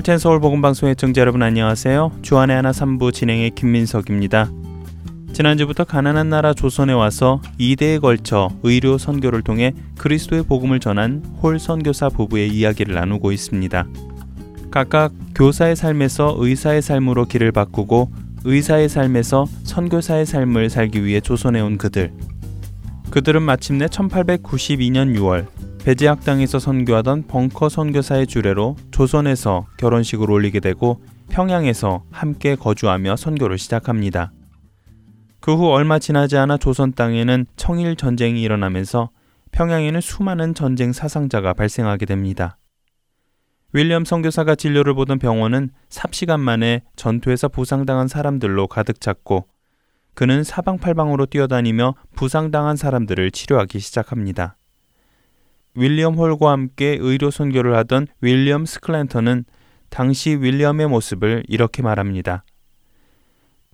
할텐 서울 복음 방송 의 청자 여러분 안녕하세요. 주안의 하나 3부 진행의 김민석입니다. 지난주부터 가난한 나라 조선에 와서 2대에 걸쳐 의료 선교를 통해 그리스도의 복음을 전한 홀 선교사 부부의 이야기를 나누고 있습니다. 각각 교사의 삶에서 의사의 삶으로 길을 바꾸고 의사의 삶에서 선교사의 삶을 살기 위해 조선에 온 그들. 그들은 마침내 1892년 6월 배제학당에서 선교하던 벙커 선교사의 주례로 조선에서 결혼식을 올리게 되고 평양에서 함께 거주하며 선교를 시작합니다. 그 후 얼마 지나지 않아 조선 땅에는 청일 전쟁이 일어나면서 평양에는 수많은 전쟁 사상자가 발생하게 됩니다. 윌리엄 선교사가 진료를 보던 병원은 삽시간 만에 전투에서 부상당한 사람들로 가득 찼고 그는 사방팔방으로 뛰어다니며 부상당한 사람들을 치료하기 시작합니다. 윌리엄 홀과 함께 의료 선교를 하던 윌리엄 스클랜턴은 당시 윌리엄의 모습을 이렇게 말합니다.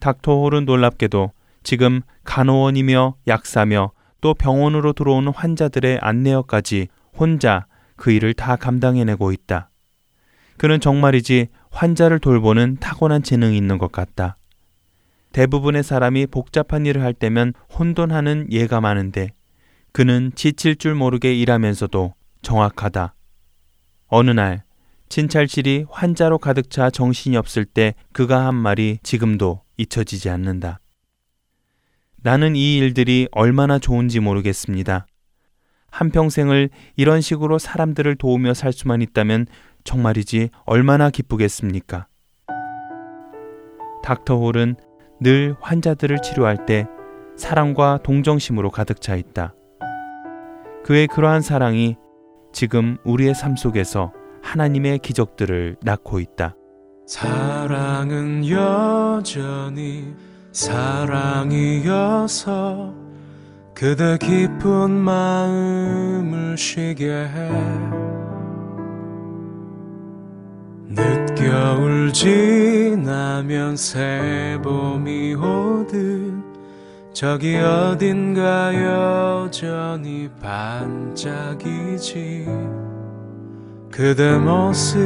닥터 홀은 놀랍게도 지금 간호원이며 약사며 또 병원으로 들어오는 환자들의 안내어까지 혼자 그 일을 다 감당해내고 있다. 그는 정말이지 환자를 돌보는 타고난 재능이 있는 것 같다. 대부분의 사람이 복잡한 일을 할 때면 혼돈하는 예가 많은데 그는 지칠 줄 모르게 일하면서도 정확하다. 어느 날 진찰실이 환자로 가득 차 정신이 없을 때 그가 한 말이 지금도 잊혀지지 않는다. 나는 이 일들이 얼마나 좋은지 모르겠습니다. 한평생을 이런 식으로 사람들을 도우며 살 수만 있다면 정말이지 얼마나 기쁘겠습니까? 닥터 홀은 늘 환자들을 치료할 때 사랑과 동정심으로 가득 차 있다. 그의 그러한 사랑이 지금 우리의 삶 속에서 하나님의 기적들을 낳고 있다. 사랑은 여전히 사랑이어서 그대 깊은 마음을 쉬게 해 늦겨울 지나면 새봄이 오듯 저기 어딘가 여전히 반짝이지. 그대 모습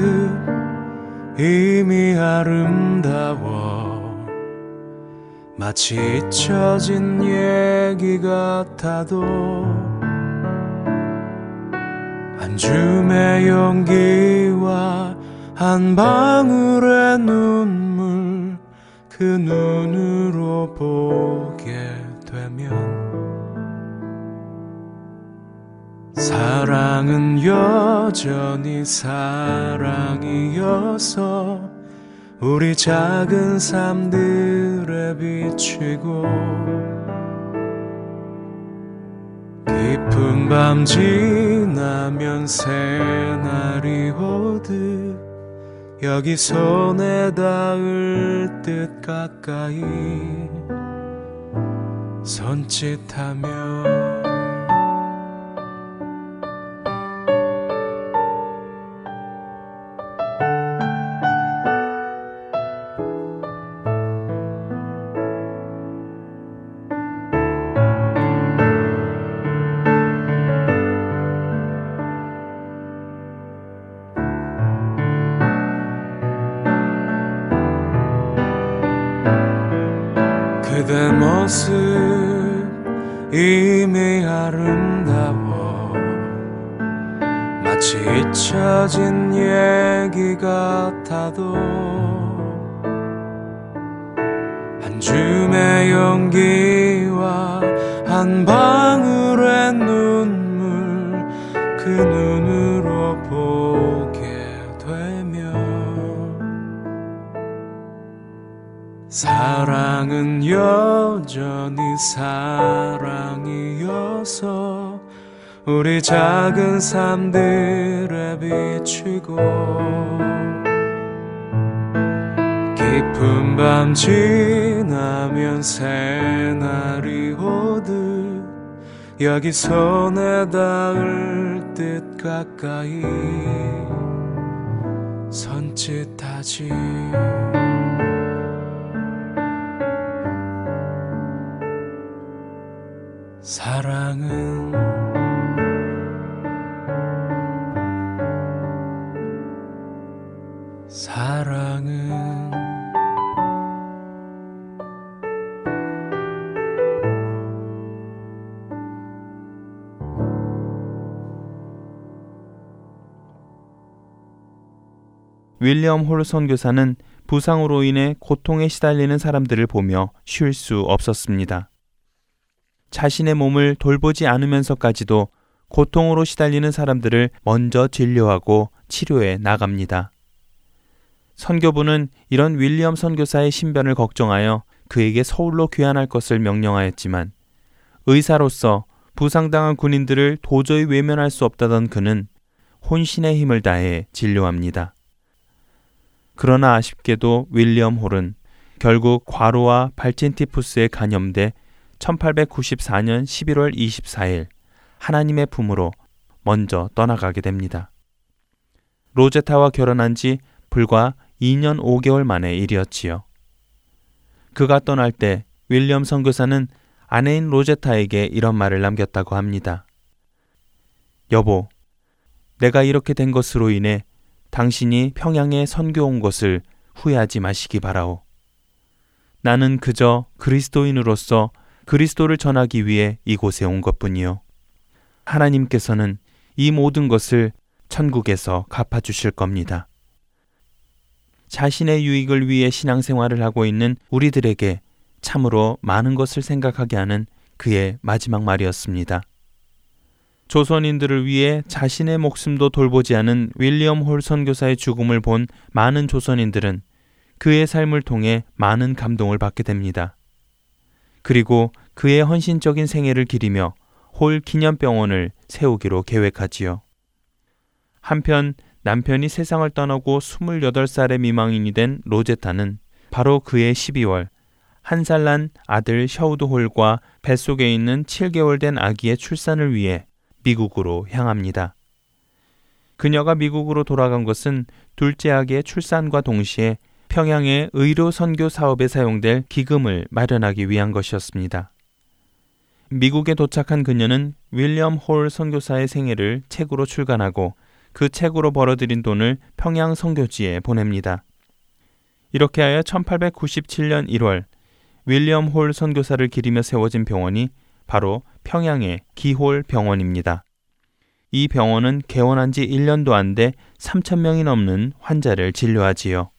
이미 아름다워. 마치 잊혀진 얘기 같아도 한 줌의 용기와 한 방울의 눈물 그 눈으로 보게 되면 사랑은 여전히 사랑이어서 우리 작은 삶들에 비치고 깊은 밤 지나면 새날이 오듯 여기 손에 닿을 듯 가까이 손짓하며 사랑이어서 우리 작은 삶들에 비추고 깊은 밤 지나면 새날이 오듯 여기 손에 닿을 듯 가까이 손짓하지 사랑은 사랑은 윌리엄 홀 선 교사는 부상으로 인해 고통에 시달리는 사람들을 보며 쉴 수 없었습니다. 자신의 몸을 돌보지 않으면서까지도 고통으로 시달리는 사람들을 먼저 진료하고 치료해 나갑니다. 선교부는 이런 윌리엄 선교사의 신변을 걱정하여 그에게 서울로 귀환할 것을 명령하였지만 의사로서 부상당한 군인들을 도저히 외면할 수 없다던 그는 혼신의 힘을 다해 진료합니다. 그러나 아쉽게도 윌리엄 홀은 결국 과로와 발진 티푸스에 간염돼 1894년 11월 24일 하나님의 품으로 먼저 떠나가게 됩니다. 로제타와 결혼한 지 불과 2년 5개월 만의 일이었지요. 그가 떠날 때 윌리엄 선교사는 아내인 로제타에게 이런 말을 남겼다고 합니다. 여보, 내가 이렇게 된 것으로 인해 당신이 평양에 선교 온 것을 후회하지 마시기 바라오. 나는 그저 그리스도인으로서 그리스도를 전하기 위해 이곳에 온 것뿐이요. 하나님께서는 이 모든 것을 천국에서 갚아주실 겁니다. 자신의 유익을 위해 신앙생활을 하고 있는 우리들에게 참으로 많은 것을 생각하게 하는 그의 마지막 말이었습니다. 조선인들을 위해 자신의 목숨도 돌보지 않은 윌리엄 홀 선교사의 죽음을 본 많은 조선인들은 그의 삶을 통해 많은 감동을 받게 됩니다. 그리고 그의 헌신적인 생애를 기리며 홀 기념병원을 세우기로 계획하지요. 한편 남편이 세상을 떠나고 28살의 미망인이 된 로제타는 바로 그해 12월 한 살 난 아들 셔우드 홀과 뱃속에 있는 7개월 된 아기의 출산을 위해 미국으로 향합니다. 그녀가 미국으로 돌아간 것은 둘째 아기의 출산과 동시에 평양의 의료 선교 사업에 사용될 기금을 마련하기 위한 것이었습니다. 미국에 도착한 그녀는 윌리엄 홀 선교사의 생애를 책으로 출간하고 그 책으로 벌어들인 돈을 평양 선교지에 보냅니다. 이렇게 하여 1897년 1월 윌리엄 홀 선교사를 기리며 세워진 병원이 바로 평양의 기홀 병원입니다. 이 병원은 개원한 지 1년도 안 돼 3천명이 넘는 환자를 진료하지요.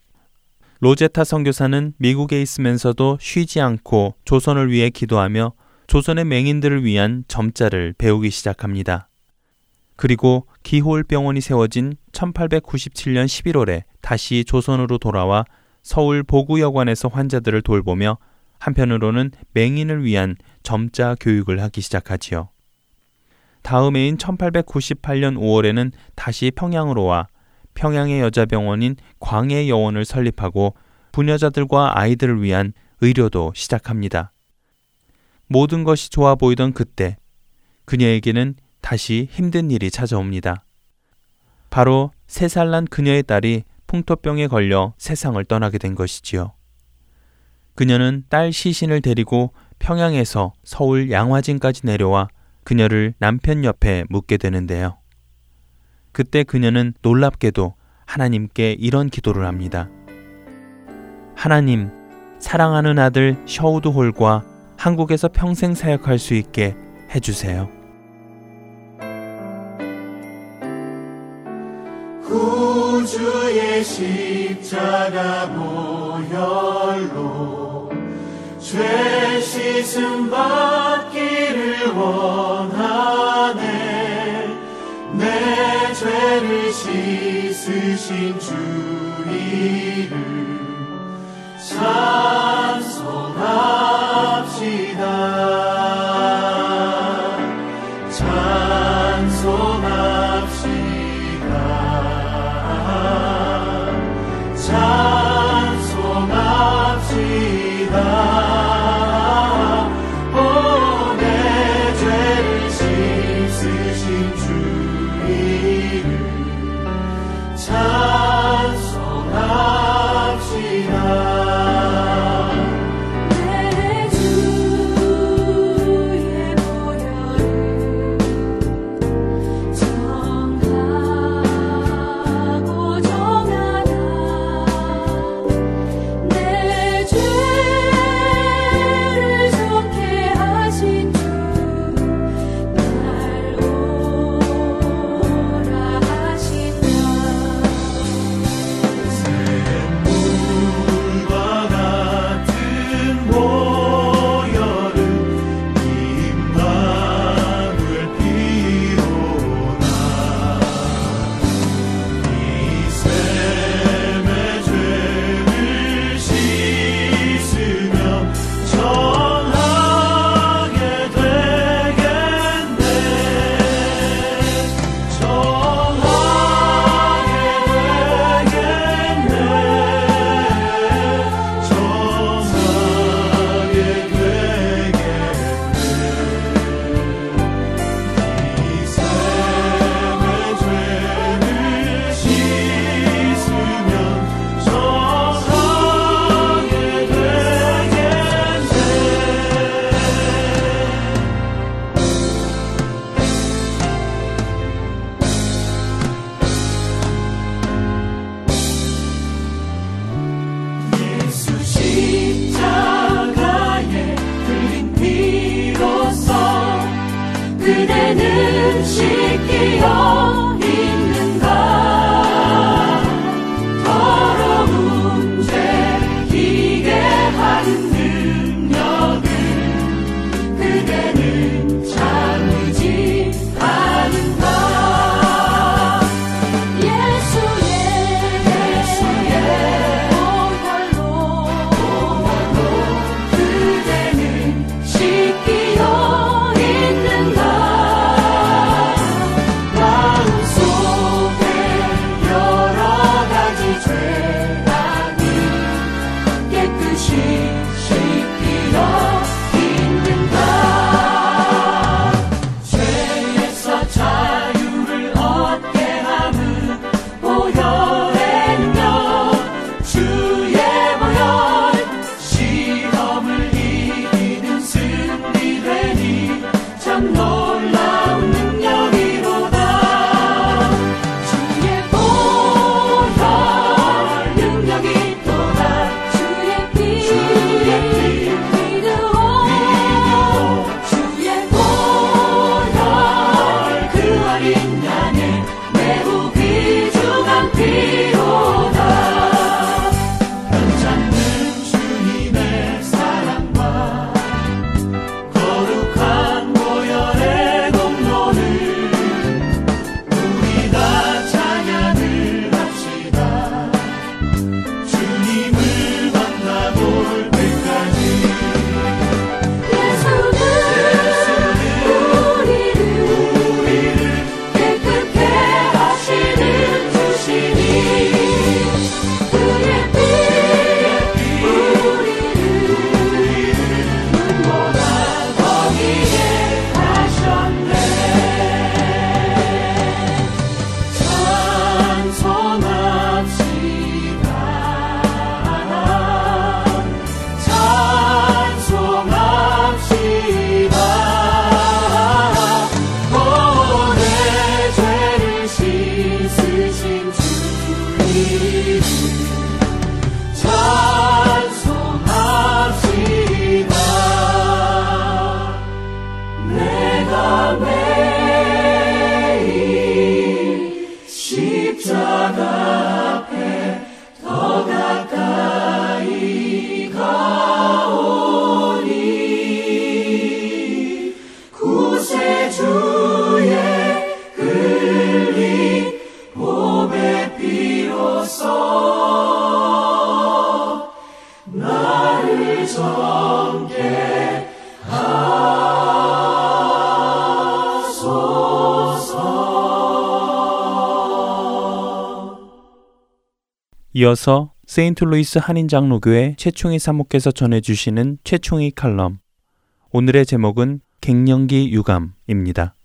로제타 선교사는 미국에 있으면서도 쉬지 않고 조선을 위해 기도하며 조선의 맹인들을 위한 점자를 배우기 시작합니다. 그리고 기홀 병원이 세워진 1897년 11월에 다시 조선으로 돌아와 서울 보구여관에서 환자들을 돌보며 한편으로는 맹인을 위한 점자 교육을 하기 시작하지요. 다음 해인 1898년 5월에는 다시 평양으로 와 평양의 여자병원인 광해 여원을 설립하고 부녀자들과 아이들을 위한 의료도 시작합니다. 모든 것이 좋아 보이던 그때 그녀에게는 다시 힘든 일이 찾아옵니다. 바로 세 살 난 그녀의 딸이 풍토병에 걸려 세상을 떠나게 된 것이지요. 그녀는 딸 시신을 데리고 평양에서 서울 양화진까지 내려와 그녀를 남편 옆에 묻게 되는데요. 그때 그녀는 놀랍게도 하나님께 이런 기도를 합니다. 하나님, 사랑하는 아들 셔우드 홀과 한국에서 평생 사역할 수 있게 해주세요. 구주의 십자가 보혈로 죄 씻음 받기를 원 씻 나는 지키어. 이어서 세인트루이스 한인장로교회 최충희 사모께서 전해주시는 최충희 칼럼. 오늘의 제목은 갱년기 유감입니다.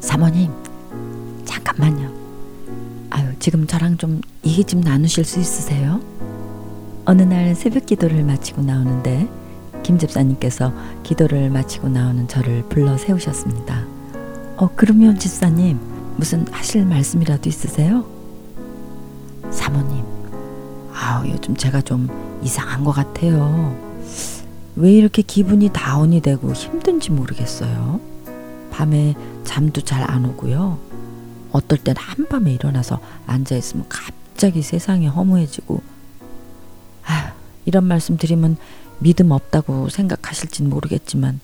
사모님, 잠깐만요. 아유, 지금 저랑 좀 얘기 좀 나누실 수 있으세요? 어느 날 새벽 기도를 마치고 나오는데 김 집사님께서 기도를 마치고 나오는 저를 불러 세우셨습니다. 어, 그러면 집사님, 무슨 하실 말씀이라도 있으세요? 사모님, 아우, 요즘 제가 좀 이상한 것 같아요. 왜 이렇게 기분이 다운이 되고 힘든지 모르겠어요. 밤에 잠도 잘 안 오고요. 어떨 땐 한밤에 일어나서 앉아있으면 갑자기 세상이 허무해지고, 아 이런 말씀 드리면 믿음 없다고 생각하실진 모르겠지만,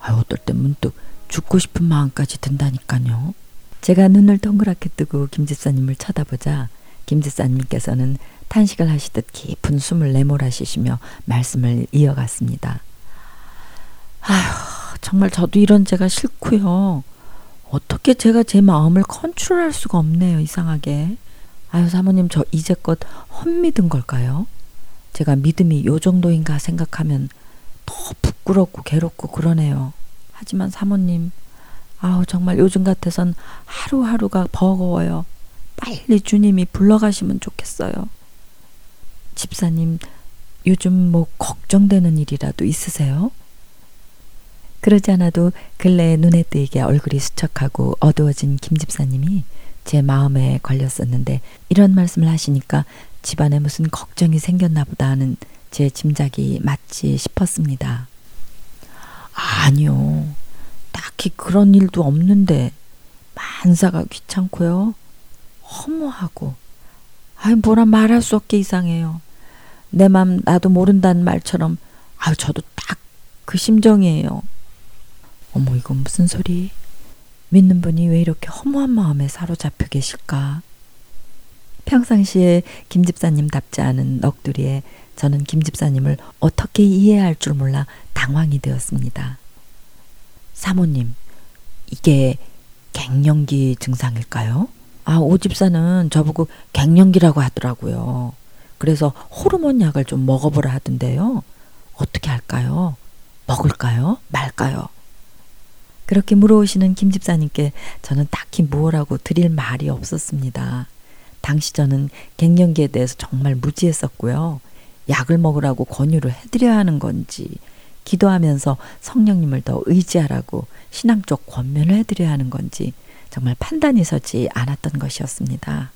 아 어떨 땐 문득 죽고 싶은 마음까지 든다니까요. 제가 눈을 동그랗게 뜨고 김 집사님을 쳐다보자 김 집사님께서는 탄식을 하시듯 깊은 숨을 내몰아쉬시며 말씀을 이어갔습니다. 아휴, 정말 저도 이런 제가 싫고요. 어떻게 제가 제 마음을 컨트롤할 수가 없네요, 이상하게. 아유, 사모님, 저 이제껏 헛믿은 걸까요? 제가 믿음이 요 정도인가 생각하면 더 부끄럽고 괴롭고 그러네요. 하지만 사모님, 아우, 정말 요즘 같아선 하루하루가 버거워요. 빨리 주님이 불러가시면 좋겠어요. 집사님, 요즘 뭐 걱정되는 일이라도 있으세요? 그러지 않아도 근래에 눈에 띄게 얼굴이 수척하고 어두워진 김 집사님이 제 마음에 걸렸었는데 이런 말씀을 하시니까 집안에 무슨 걱정이 생겼나 보다 하는 제 짐작이 맞지 싶었습니다. 아니요. 딱히 그런 일도 없는데 만사가 귀찮고요. 허무하고 아이 뭐라 말할 수 없게 이상해요. 내 맘 나도 모른다는 말처럼 아유 저도 딱 그 심정이에요. 어머 이건 무슨 소리? 믿는 분이 왜 이렇게 허무한 마음에 사로잡혀 계실까? 평상시에 김 집사님답지 않은 넋두리에 저는 김 집사님을 어떻게 이해할 줄 몰라 당황이 되었습니다. 사모님, 이게 갱년기 증상일까요? 아, 오 집사는 저보고 갱년기라고 하더라고요. 그래서 호르몬 약을 좀 먹어보라 하던데요. 어떻게 할까요? 먹을까요? 말까요? 그렇게 물어오시는 김 집사님께 저는 딱히 뭐라고 드릴 말이 없었습니다. 당시 저는 갱년기에 대해서 정말 무지했었고요. 약을 먹으라고 권유를 해드려야 하는 건지, 기도하면서 성령님을 더 의지하라고 신앙 쪽 권면을 해드려야 하는 건지, 정말 판단이 서지 않았던 것이었습니다.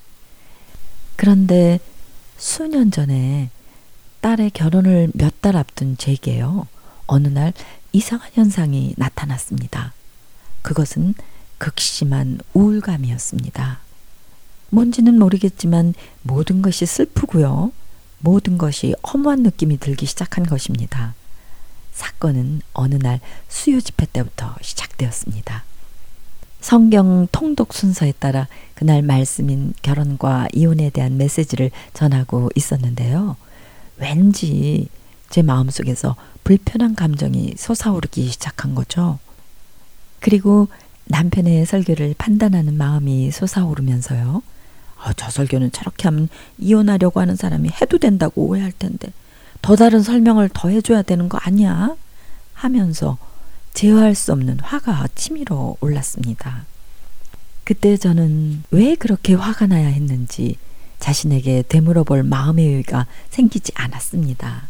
그런데 수년 전에 딸의 결혼을 몇 달 앞둔 제게요. 어느 날 이상한 현상이 나타났습니다. 그것은 극심한 우울감이었습니다. 뭔지는 모르겠지만 모든 것이 슬프고요. 모든 것이 허무한 느낌이 들기 시작한 것입니다. 사건은 어느 날 수요 집회 때부터 시작되었습니다. 성경 통독 순서에 따라 그날 말씀인 결혼과 이혼에 대한 메시지를 전하고 있었는데요. 왠지 제 마음속에서 불편한 감정이 솟아오르기 시작한 거죠. 그리고 남편의 설교를 판단하는 마음이 솟아오르면서요. 아, 저 설교는 저렇게 하면 이혼하려고 하는 사람이 해도 된다고 오해할 텐데 더 다른 설명을 더 해줘야 되는 거 아니야? 하면서 제어할 수 없는 화가 치밀어 올랐습니다. 그때 저는 왜 그렇게 화가 나야 했는지 자신에게 되물어 볼 마음의 여유가 생기지 않았습니다.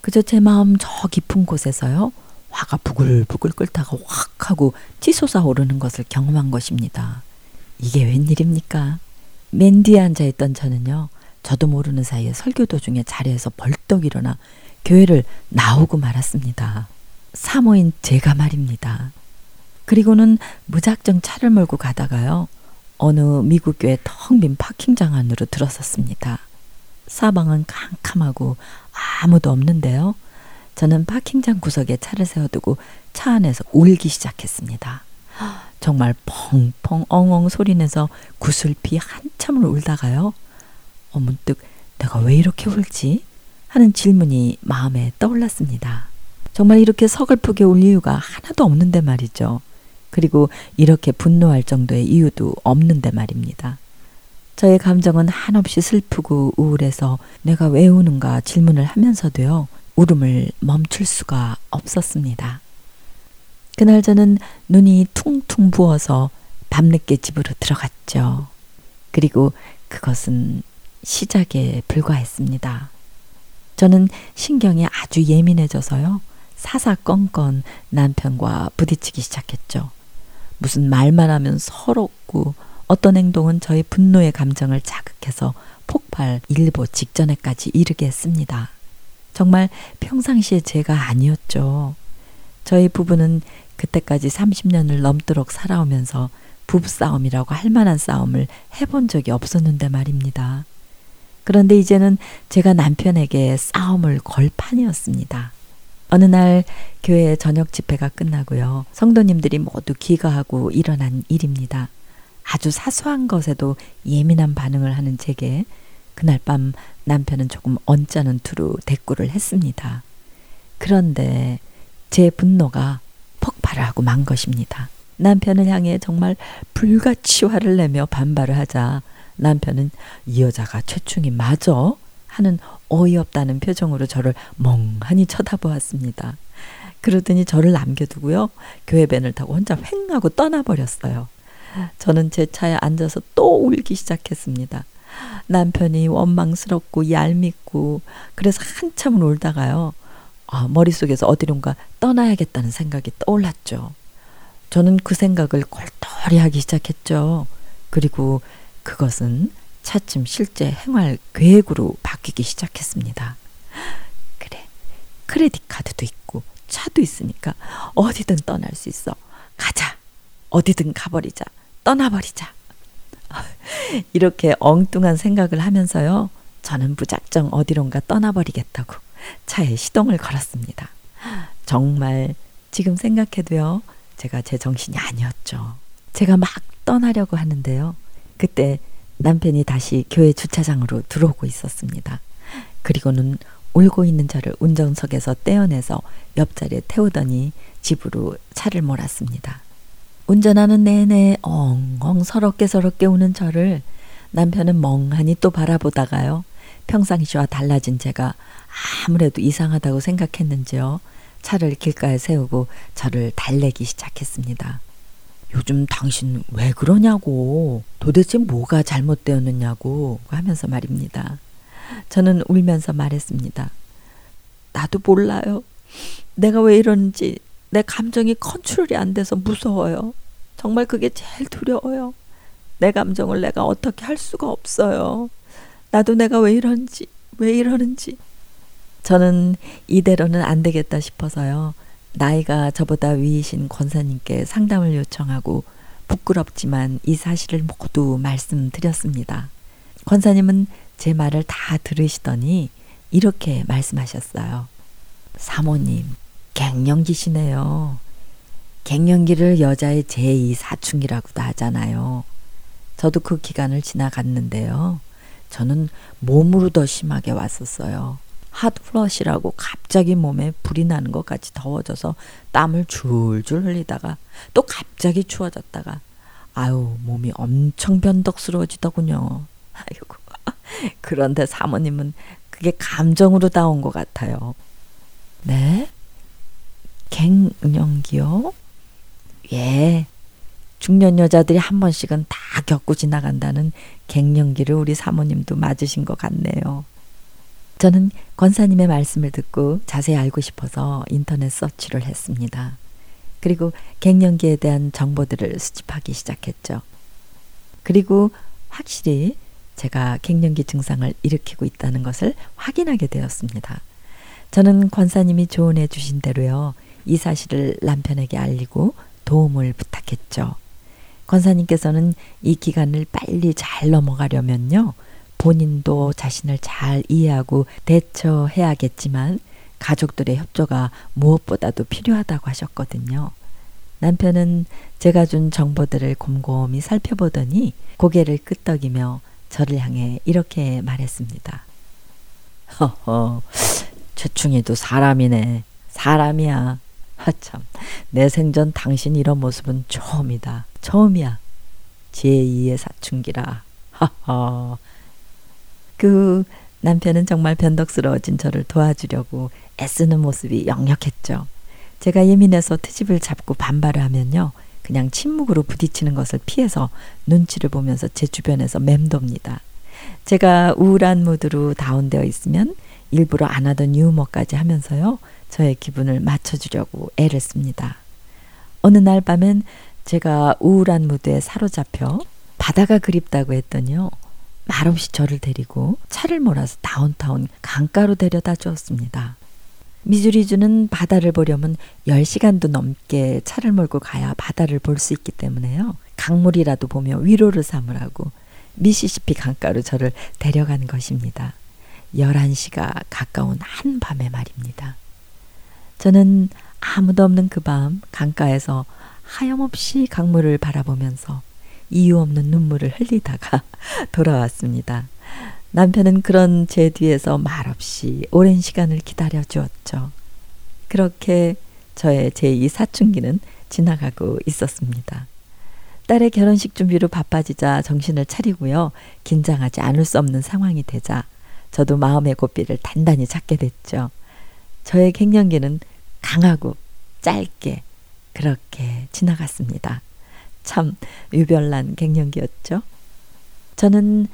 그저 제 마음 저 깊은 곳에서요. 화가 부글부글 끓다가 확 하고 치솟아 오르는 것을 경험한 것입니다. 이게 웬일입니까? 맨 뒤에 앉아 있던 저는요. 저도 모르는 사이에 설교 도중에 자리에서 벌떡 일어나 교회를 나오고 말았습니다. 사모인 제가 말입니다. 그리고는 무작정 차를 몰고 가다가요. 어느 미국 교회 텅 빈 파킹장 안으로 들어섰습니다. 사방은 캄캄하고 아무도 없는데요. 저는 파킹장 구석에 차를 세워두고 차 안에서 울기 시작했습니다. 정말 펑펑 엉엉 소리내서 구슬피 한참을 울다가요. 어, 문득 내가 왜 이렇게 울지? 하는 질문이 마음에 떠올랐습니다. 정말 이렇게 서글프게 울 이유가 하나도 없는데 말이죠. 그리고 이렇게 분노할 정도의 이유도 없는데 말입니다. 저의 감정은 한없이 슬프고 우울해서 내가 왜 우는가 질문을 하면서도요, 울음을 멈출 수가 없었습니다. 그날 저는 눈이 퉁퉁 부어서 밤늦게 집으로 들어갔죠. 그리고 그것은 시작에 불과했습니다. 저는 신경이 아주 예민해져서요. 사사건건 남편과 부딪히기 시작했죠. 무슨 말만 하면 서럽고 어떤 행동은 저의 분노의 감정을 자극해서 폭발 일보 직전에까지 이르게 했습니다. 정말 평상시에 제가 아니었죠. 저희 부부는 그때까지 30년을 넘도록 살아오면서 부부싸움이라고 할 만한 싸움을 해본 적이 없었는데 말입니다. 그런데 이제는 제가 남편에게 싸움을 걸 판이었습니다. 어느 날 교회 저녁 집회가 끝나고요. 성도님들이 모두 귀가하고 일어난 일입니다. 아주 사소한 것에도 예민한 반응을 하는 제게 그날 밤 남편은 조금 언짢은 투로 대꾸를 했습니다. 그런데 제 분노가 하고 만 것입니다. 남편을 향해 정말 불같이 화를 내며 반발을 하자 남편은 이 여자가 최충이 맞아? 하는 어이없다는 표정으로 저를 멍하니 쳐다보았습니다. 그러더니 저를 남겨두고요. 교회 밴을 타고 혼자 횡 하고 떠나버렸어요. 저는 제 차에 앉아서 또 울기 시작했습니다. 남편이 원망스럽고 얄밉고 그래서 한참을 울다가요. 아, 머릿속에서 어디론가 떠나야겠다는 생각이 떠올랐죠. 저는 그 생각을 골똘히 하기 시작했죠. 그리고 그것은 차츰 실제 행활 계획으로 바뀌기 시작했습니다. 크레딧 카드도 있고 차도 있으니까 어디든 떠날 수 있어. 가자. 어디든 가버리자. 떠나버리자. 이렇게 엉뚱한 생각을 하면서요. 저는 무작정 어디론가 떠나버리겠다고 차에 시동을 걸었습니다. 정말 지금 생각해도요. 제가 제 정신이 아니었죠. 제가 막 떠나려고 하는데요. 그때 남편이 다시 교회 주차장으로 들어오고 있었습니다. 그리고는 울고 있는 저를 운전석에서 떼어내서 옆자리에 태우더니 집으로 차를 몰았습니다. 운전하는 내내 엉엉 서럽게 서럽게 우는 저를 남편은 멍하니 또 바라보다가요. 평상시와 달라진 제가 아무래도 이상하다고 생각했는지요. 차를 길가에 세우고 저를 달래기 시작했습니다. 요즘 당신 왜 그러냐고, 도대체 뭐가 잘못되었느냐고 하면서 말입니다. 저는 울면서 말했습니다. 나도 몰라요. 내가 왜 이러는지 내 감정이 컨트롤이 안 돼서 무서워요. 정말 그게 제일 두려워요. 내 감정을 내가 어떻게 할 수가 없어요. 나도 내가 왜 이런지, 왜 이러는지. 저는 이대로는 안 되겠다 싶어서요. 나이가 저보다 위이신 권사님께 상담을 요청하고 부끄럽지만 이 사실을 모두 말씀드렸습니다. 권사님은 제 말을 다 들으시더니 이렇게 말씀하셨어요. 사모님, 갱년기시네요. 갱년기를 여자의 제2 사춘기라고도 하잖아요. 저도 그 기간을 지나갔는데요. 저는 몸으로 더 심하게 왔었어요. 핫플러시라고 갑자기 몸에 불이 나는 것 같이 더워져서 땀을 줄줄 흘리다가 또 갑자기 추워졌다가 아유 몸이 엄청 변덕스러워지더군요. 아이고 그런데 사모님은 그게 감정으로 나온 것 같아요. 네? 갱년기요? 예. 중년 여자들이 한 번씩은 다 겪고 지나간다는 갱년기를 우리 사모님도 맞으신 것 같네요. 저는 권사님의 말씀을 듣고 자세히 알고 싶어서 인터넷 서치를 했습니다. 그리고 갱년기에 대한 정보들을 수집하기 시작했죠. 그리고 확실히 제가 갱년기 증상을 일으키고 있다는 것을 확인하게 되었습니다. 저는 권사님이 조언해 주신 대로요. 이 사실을 남편에게 알리고 도움을 부탁했죠. 권사님께서는 이 기간을 빨리 잘 넘어가려면요. 본인도 자신을 잘 이해하고 대처해야겠지만 가족들의 협조가 무엇보다도 필요하다고 하셨거든요. 남편은 제가 준 정보들을 곰곰이 살펴보더니 고개를 끄덕이며 저를 향해 이렇게 말했습니다. 허허, 최충이도 사람이네. 사람이야. 하참, 내 생전 당신 이런 모습은 처음이다. 처음이야. 제2의 사춘기라. 하하. 그 남편은 정말 변덕스러워진 저를 도와주려고 애쓰는 모습이 역력했죠. 제가 예민해서 트집을 잡고 반발을 하면요. 그냥 침묵으로 부딪히는 것을 피해서 눈치를 보면서 제 주변에서 맴돕니다. 제가 우울한 무드로 다운되어 있으면 일부러 안 하던 유머까지 하면서요. 저의 기분을 맞춰주려고 애를 씁니다. 어느 날 밤엔 제가 우울한 무드에 사로잡혀 바다가 그립다고 했더니요. 말없이 저를 데리고 차를 몰아서 다운타운 강가로 데려다 주었습니다. 미주리주는 바다를 보려면 10시간도 넘게 차를 몰고 가야 바다를 볼 수 있기 때문에요. 강물이라도 보며 위로를 삼으라고 미시시피 강가로 저를 데려간 것입니다. 11시가 가까운 한밤의 말입니다. 저는 아무도 없는 그 밤 강가에서 하염없이 강물을 바라보면서 이유 없는 눈물을 흘리다가 돌아왔습니다. 남편은 그런 제 뒤에서 말없이 오랜 시간을 기다려 주었죠. 그렇게 저의 제2 사춘기는 지나가고 있었습니다. 딸의 결혼식 준비로 바빠지자 정신을 차리고요. 긴장하지 않을 수 없는 상황이 되자 저도 마음의 고삐를 단단히 잡게 됐죠. 저의 갱년기는 강하고 짧게 그렇게 지나갔습니다. 참 유별난 갱년기였죠. 저는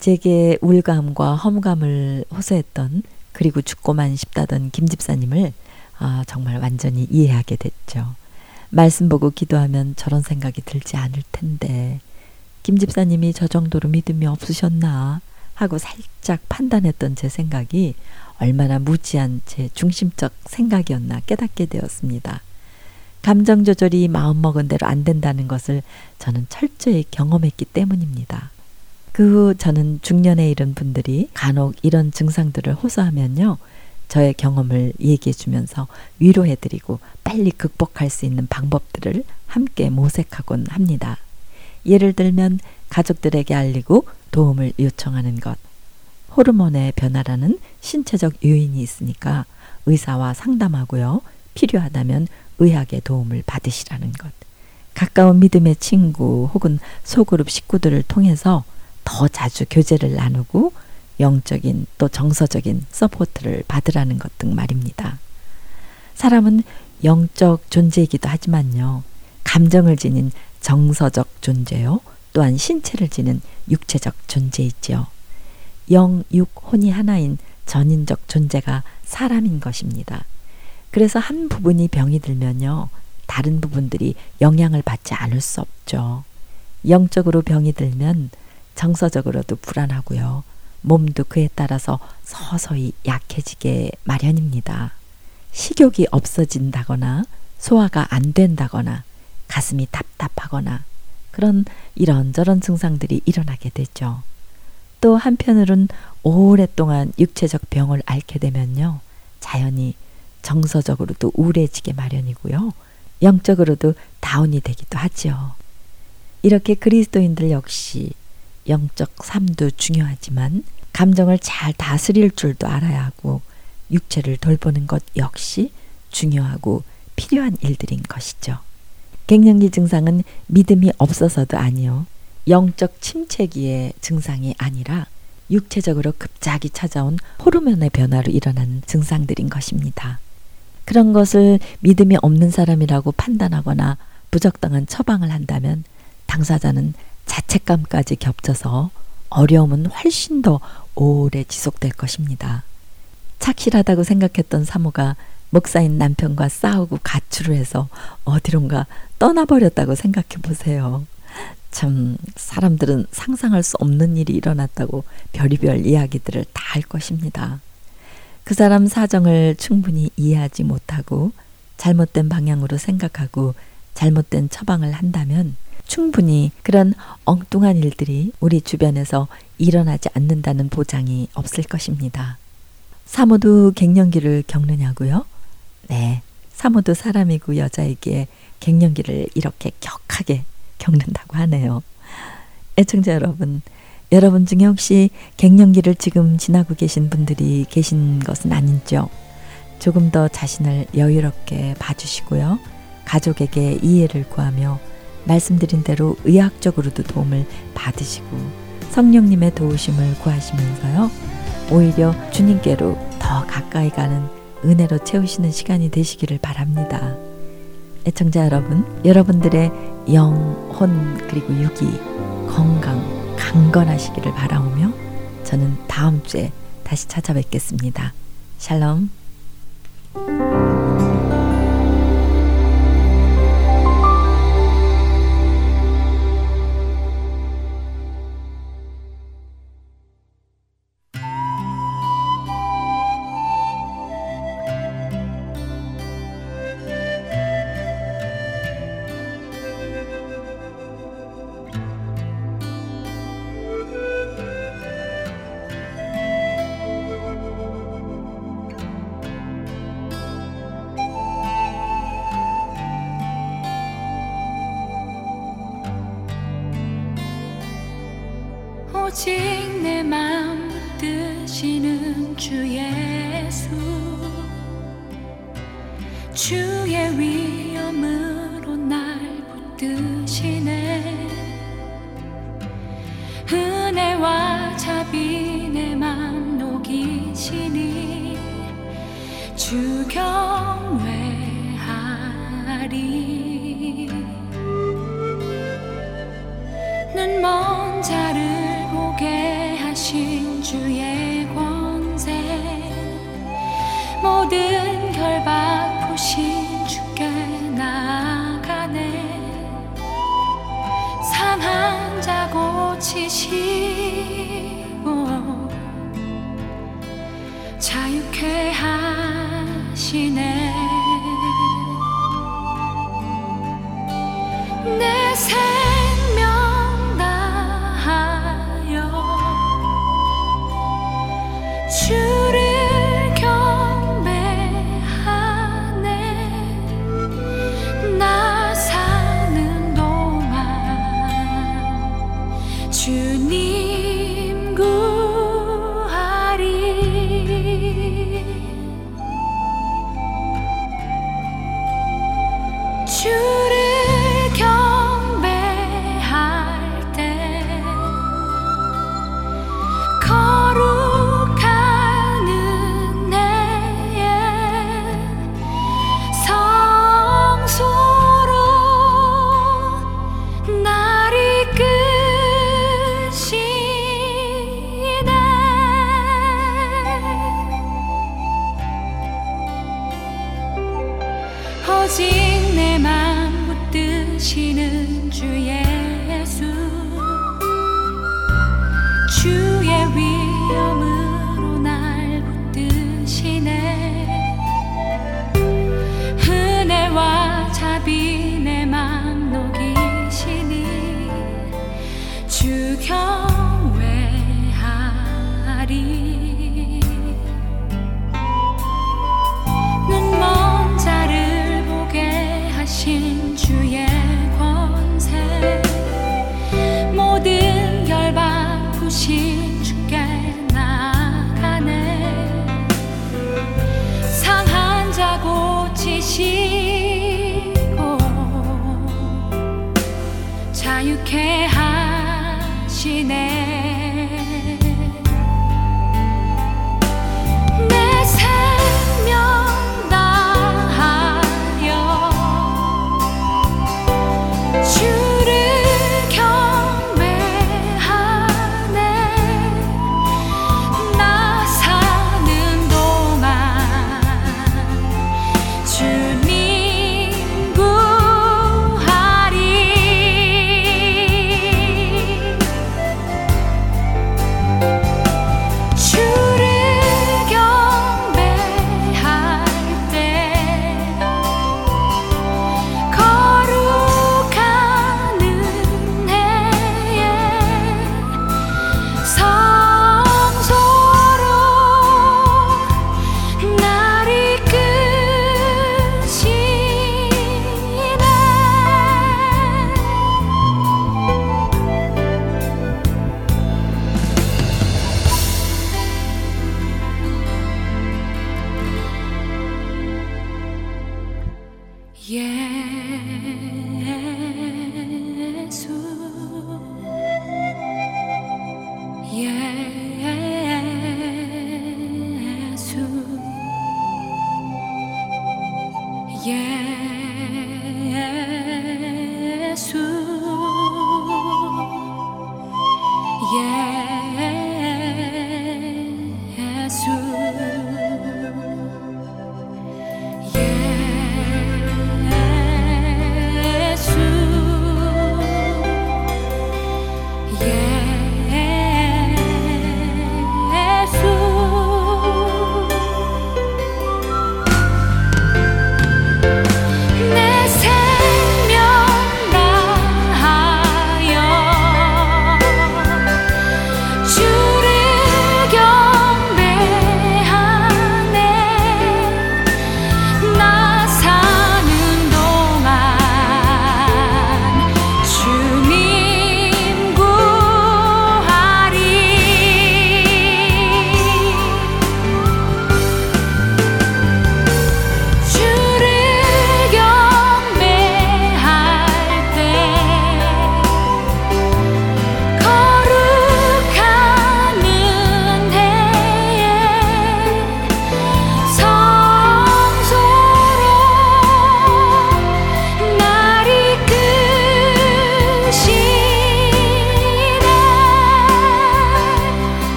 제게 울감과 허무감을 호소했던 그리고 죽고만 싶다던 김 집사님을 아, 정말 완전히 이해하게 됐죠. 말씀 보고 기도하면 저런 생각이 들지 않을 텐데 김 집사님이 저 정도로 믿음이 없으셨나 하고 살짝 판단했던 제 생각이 얼마나 무지한 제 중심적 생각이었나 깨닫게 되었습니다. 감정 조절이 마음먹은 대로 안 된다는 것을 저는 철저히 경험했기 때문입니다. 그 후 저는 중년에 이른 분들이 간혹 이런 증상들을 호소하면요. 저의 경험을 얘기해 주면서 위로해 드리고 빨리 극복할 수 있는 방법들을 함께 모색하곤 합니다. 예를 들면 가족들에게 알리고 도움을 요청하는 것. 호르몬의 변화라는 신체적 요인이 있으니까 의사와 상담하고요. 필요하다면 의학의 도움을 받으시라는 것. 가까운 믿음의 친구 혹은 소그룹 식구들을 통해서 더 자주 교제를 나누고 영적인 또 정서적인 support를 받으라는 것 등 말입니다. 사람은 영적 존재이기도 하지만요. 감정을 지닌 정서적 존재요. 또한 신체를 지닌 육체적 존재이지요. 영, 육, 혼이 하나인 전인적 존재가 사람인 것입니다. 그래서 한 부분이 병이 들면요. 다른 부분들이 영향을 받지 않을 수 없죠. 영적으로 병이 들면 정서적으로도 불안하고요. 몸도 그에 따라서 서서히 약해지게 마련입니다. 식욕이 없어진다거나 소화가 안 된다거나 가슴이 답답하거나 그런 이런저런 증상들이 일어나게 되죠. 또 한편으론 오랫동안 육체적 병을 앓게 되면요. 자연히 정서적으로도 우울해지게 마련이고요. 영적으로도 다운이 되기도 하지요. 이렇게 그리스도인들 역시 영적 삶도 중요하지만 감정을 잘 다스릴 줄도 알아야 하고 육체를 돌보는 것 역시 중요하고 필요한 일들인 것이죠. 갱년기 증상은 믿음이 없어서도 아니요. 영적 침체기의 증상이 아니라 육체적으로 급작이 찾아온 호르몬의 변화로 일어난 증상들인 것입니다. 그런 것을 믿음이 없는 사람이라고 판단하거나 부적당한 처방을 한다면 당사자는 자책감까지 겹쳐서 어려움은 훨씬 더 오래 지속될 것입니다. 착실하다고 생각했던 사모가 목사인 남편과 싸우고 가출을 해서 어디론가 떠나버렸다고 생각해 보세요. 참 사람들은 상상할 수 없는 일이 일어났다고 별의별 이야기들을 다 할 것입니다. 그 사람 사정을 충분히 이해하지 못하고 잘못된 방향으로 생각하고 잘못된 처방을 한다면 충분히 그런 엉뚱한 일들이 우리 주변에서 일어나지 않는다는 보장이 없을 것입니다. 사모도 갱년기를 겪느냐고요? 네. 사모도 사람이고 여자이기에 갱년기를 이렇게 격하게 겪는다고 하네요. 애청자 여러분, 여러분 중에 혹시 갱년기를 지금 지나고 계신 분들이 계신 것은 아닌죠? 조금 더 자신을 여유롭게 봐주시고요. 가족에게 이해를 구하며 말씀드린 대로 의학적으로도 도움을 받으시고 성령님의 도우심을 구하시면서요. 오히려 주님께로 더 가까이 가는 은혜로 채우시는 시간이 되시기를 바랍니다. 애청자 여러분, 여러분들의 영, 혼, 그리고 유기, 건강, 강건하시기를 바라오며 저는 다음 주에 다시 찾아뵙겠습니다. 샬롬.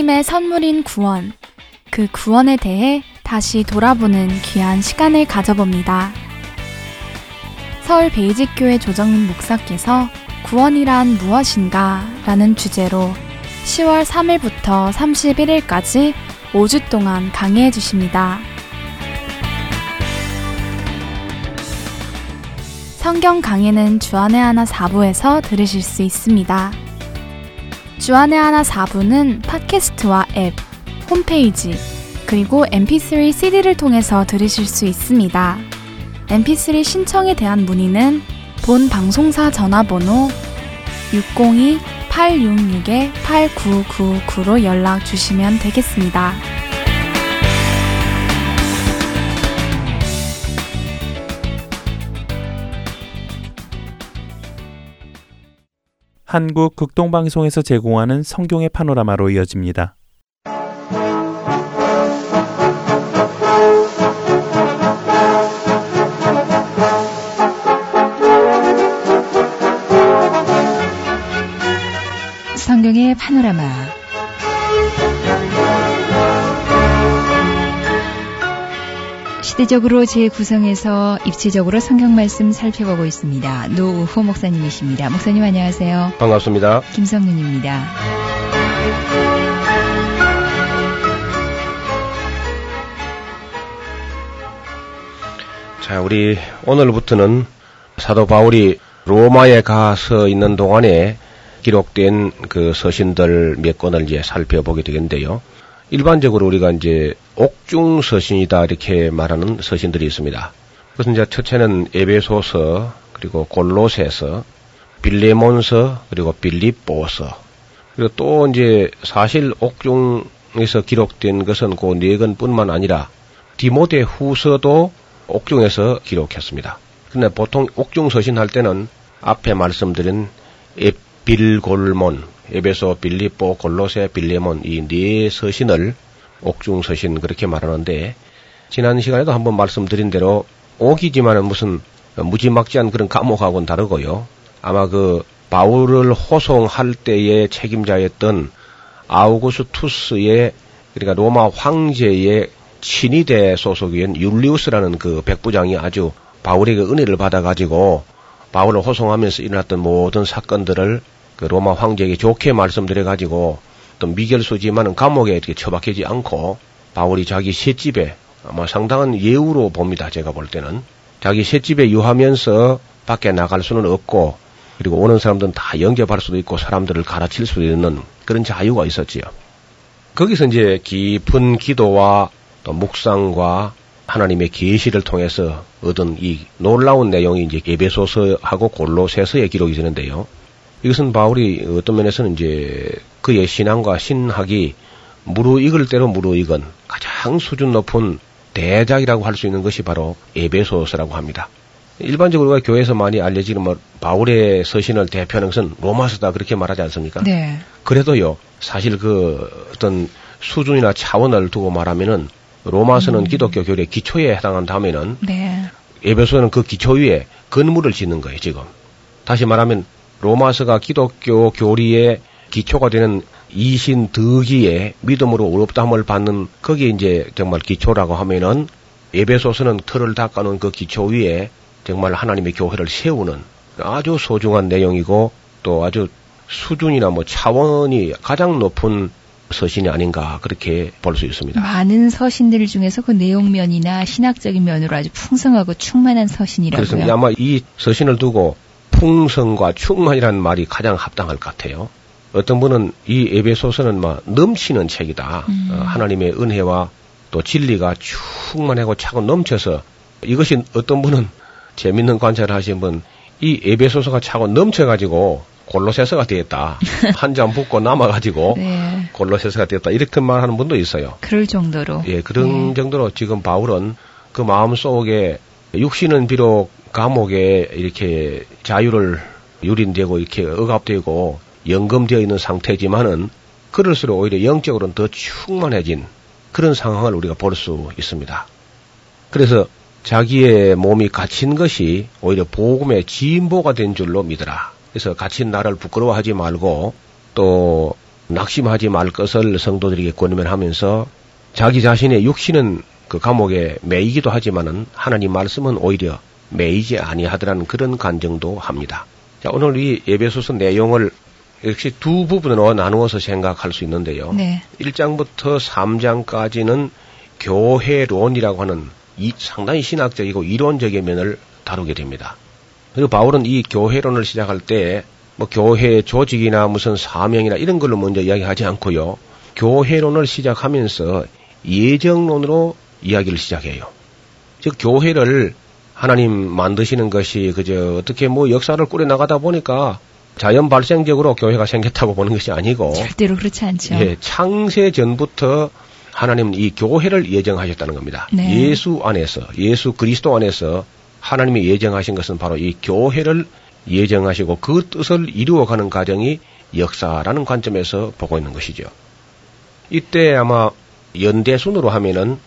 하나님의 선물인 구원, 그 구원에 대해 다시 돌아보는 귀한 시간을 가져봅니다. 서울 베이직교회 조정민 목사께서 구원이란 무엇인가 라는 주제로 10월 3일부터 31일까지 5주 동안 강해해 주십니다. 성경 강해는 주안의 하나 4부에서 들으실 수 있습니다. 주안의 하나 4부는 팟캐스트와 앱, 홈페이지, 그리고 mp3 CD를 통해서 들으실 수 있습니다. mp3 신청에 대한 문의는 본 방송사 전화번호 602-866-8999로 연락 주시면 되겠습니다. 한국 극동방송에서 제공하는 성경의 파노라마로 이어집니다. 성경의 파노라마. 시대적으로 재구성해서 입체적으로 성경 말씀 살펴보고 있습니다. 노우호 목사님이십니다. 목사님 안녕하세요. 반갑습니다. 김성윤입니다. 자, 우리 오늘부터는 사도 바울이 로마에 가서 있는 동안에 기록된 그 서신들 몇 권을 이제 살펴보게 되겠는데요. 일반적으로 우리가 이제 옥중 서신이다 이렇게 말하는 서신들이 있습니다. 그것은 이제 첫째는 에베소서 그리고 골로새서 빌레몬서 그리고 빌립보서 그리고 또 이제 사실 옥중에서 기록된 것은 그 네 권뿐만 아니라 디모데 후서도 옥중에서 기록했습니다. 근데 보통 옥중 서신 할 때는 앞에 말씀드린 에빌골몬, 에베소, 빌립보, 골로새, 빌레몬 이 네 서신을 옥중 서신 그렇게 말하는데 지난 시간에도 한번 말씀드린 대로 옥이지만은 무슨 무지막지한 그런 감옥하고는 다르고요. 아마 그 바울을 호송할 때의 책임자였던 아우구스투스의 그러니까 로마 황제의 친위대 소속인 율리우스라는 그 백부장이 아주 바울에게 은혜를 받아가지고 바울을 호송하면서 일어났던 모든 사건들을 그 로마 황제에게 좋게 말씀드려 가지고 또 미결수지만은 감옥에 이렇게 처박히지 않고 바울이 자기 셋집에 아마 상당한 예우로 봅니다. 제가 볼 때는 자기 셋집에 유하면서 밖에 나갈 수는 없고 그리고 오는 사람들은 다 영접할 수도 있고 사람들을 가르칠 수도 있는 그런 자유가 있었지요. 거기서 이제 깊은 기도와 또 묵상과 하나님의 계시를 통해서 얻은 이 놀라운 내용이 이제 에베소서하고 골로새서에 기록이 되는데요. 이것은 바울이 어떤 면에서는 이제 그의 신앙과 신학이 무르익을 대로 무르익은 가장 수준 높은 대작이라고 할 수 있는 것이 바로 에베소서라고 합니다. 일반적으로 우리가 교회에서 많이 알려지는 뭐 바울의 서신을 대표하는 것은 로마서다 그렇게 말하지 않습니까? 네. 그래도요 사실 그 어떤 수준이나 차원을 두고 말하면은 로마서는 음. 기독교 교리의 기초에 해당한다면은 네. 에베소는 그 기초 위에 건물을 짓는 거예요 지금. 다시 말하면 로마서가 기독교 교리의 기초가 되는 이신 득이의 믿음으로 의롭다함을 받는 거기에 이제 정말 기초라고 하면은 에베소서는 틀을 닦아놓은 그 기초 위에 정말 하나님의 교회를 세우는 아주 소중한 내용이고 또 아주 수준이나 뭐 차원이 가장 높은 서신이 아닌가 그렇게 볼 수 있습니다. 많은 서신들 중에서 그 내용면이나 신학적인 면으로 아주 풍성하고 충만한 서신이라고요. 그래서 아마 이 서신을 두고 풍성과 충만이라는 말이 가장 합당할 것 같아요. 어떤 분은 이 에베소서는 막 넘치는 책이다. 음. 어, 하나님의 은혜와 또 진리가 충만하고 차고 넘쳐서 이것이 어떤 분은 재밌는 관찰을 하신 분, 이 에베소서가 차고 넘쳐가지고 골로새서가 되었다. 한장 붙고 남아가지고 네. 골로새서가 되었다. 이렇게 말하는 분도 있어요. 그럴 정도로. 예, 그런 네. 정도로 지금 바울은 그 마음 속에 육신은 비록 감옥에 이렇게 자유를 유린되고 이렇게 억압되고 연금되어 있는 상태지만은 그럴수록 오히려 영적으로는 더 충만해진 그런 상황을 우리가 볼 수 있습니다. 그래서 자기의 몸이 갇힌 것이 오히려 복음의 진보가 된 줄로 믿어라. 그래서 갇힌 나를 부끄러워하지 말고 또 낙심하지 말 것을 성도들에게 권면하면서 자기 자신의 육신은 그 감옥에 매이기도 하지만은 하나님 말씀은 오히려 매이지 아니하더라는 그런 간증도 합니다. 자, 오늘 이 예배소서 내용을 역시 두 부분으로 나누어서 생각할 수 있는데요. 네. 1장부터 3장까지는 교회론이라고 하는 이 상당히 신학적이고 이론적인 면을 다루게 됩니다. 그리고 바울은 이 교회론을 시작할 때 뭐 교회 조직이나 무슨 사명이나 이런 걸로 먼저 이야기하지 않고요. 교회론을 시작하면서 예정론으로 이야기를 시작해요. 즉 교회를 하나님 만드시는 것이 그저 어떻게 뭐 역사를 꾸려 나가다 보니까 자연 발생적으로 교회가 생겼다고 보는 것이 아니고 절대로 그렇지 않죠. 예, 창세 전부터 하나님은 이 교회를 예정하셨다는 겁니다. 네. 예수 안에서 예수 그리스도 안에서 하나님이 예정하신 것은 바로 이 교회를 예정하시고 그 뜻을 이루어가는 과정이 역사라는 관점에서 보고 있는 것이죠. 이때 아마 연대 순으로 하면은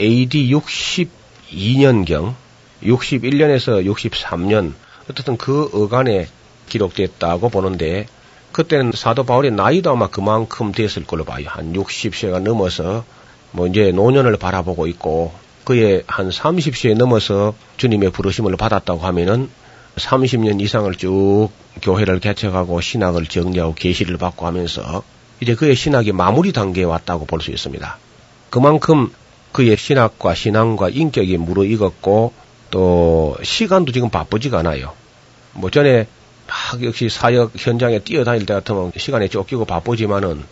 AD 62년경 61년에서 63년 어떻든 그 어간에 기록됐다고 보는데 그때는 사도 바울의 나이도 아마 그만큼 됐을 걸로 봐요. 한 60세가 넘어서 뭐 이제 노년을 바라보고 있고 그의 한 30세에 넘어서 주님의 부르심을 받았다고 하면은 30년 이상을 쭉 교회를 개척하고 신학을 정리하고 계시를 받고 하면서 이제 그의 신학이 마무리 단계에 왔다고 볼 수 있습니다. 그만큼 그의 신학과 신앙과 인격이 무르익었고 또 시간도 지금 바쁘지가 않아요. 뭐 전에 막 역시 사역 현장에 뛰어다닐 때 같으면 시간에 쫓기고 바쁘지만은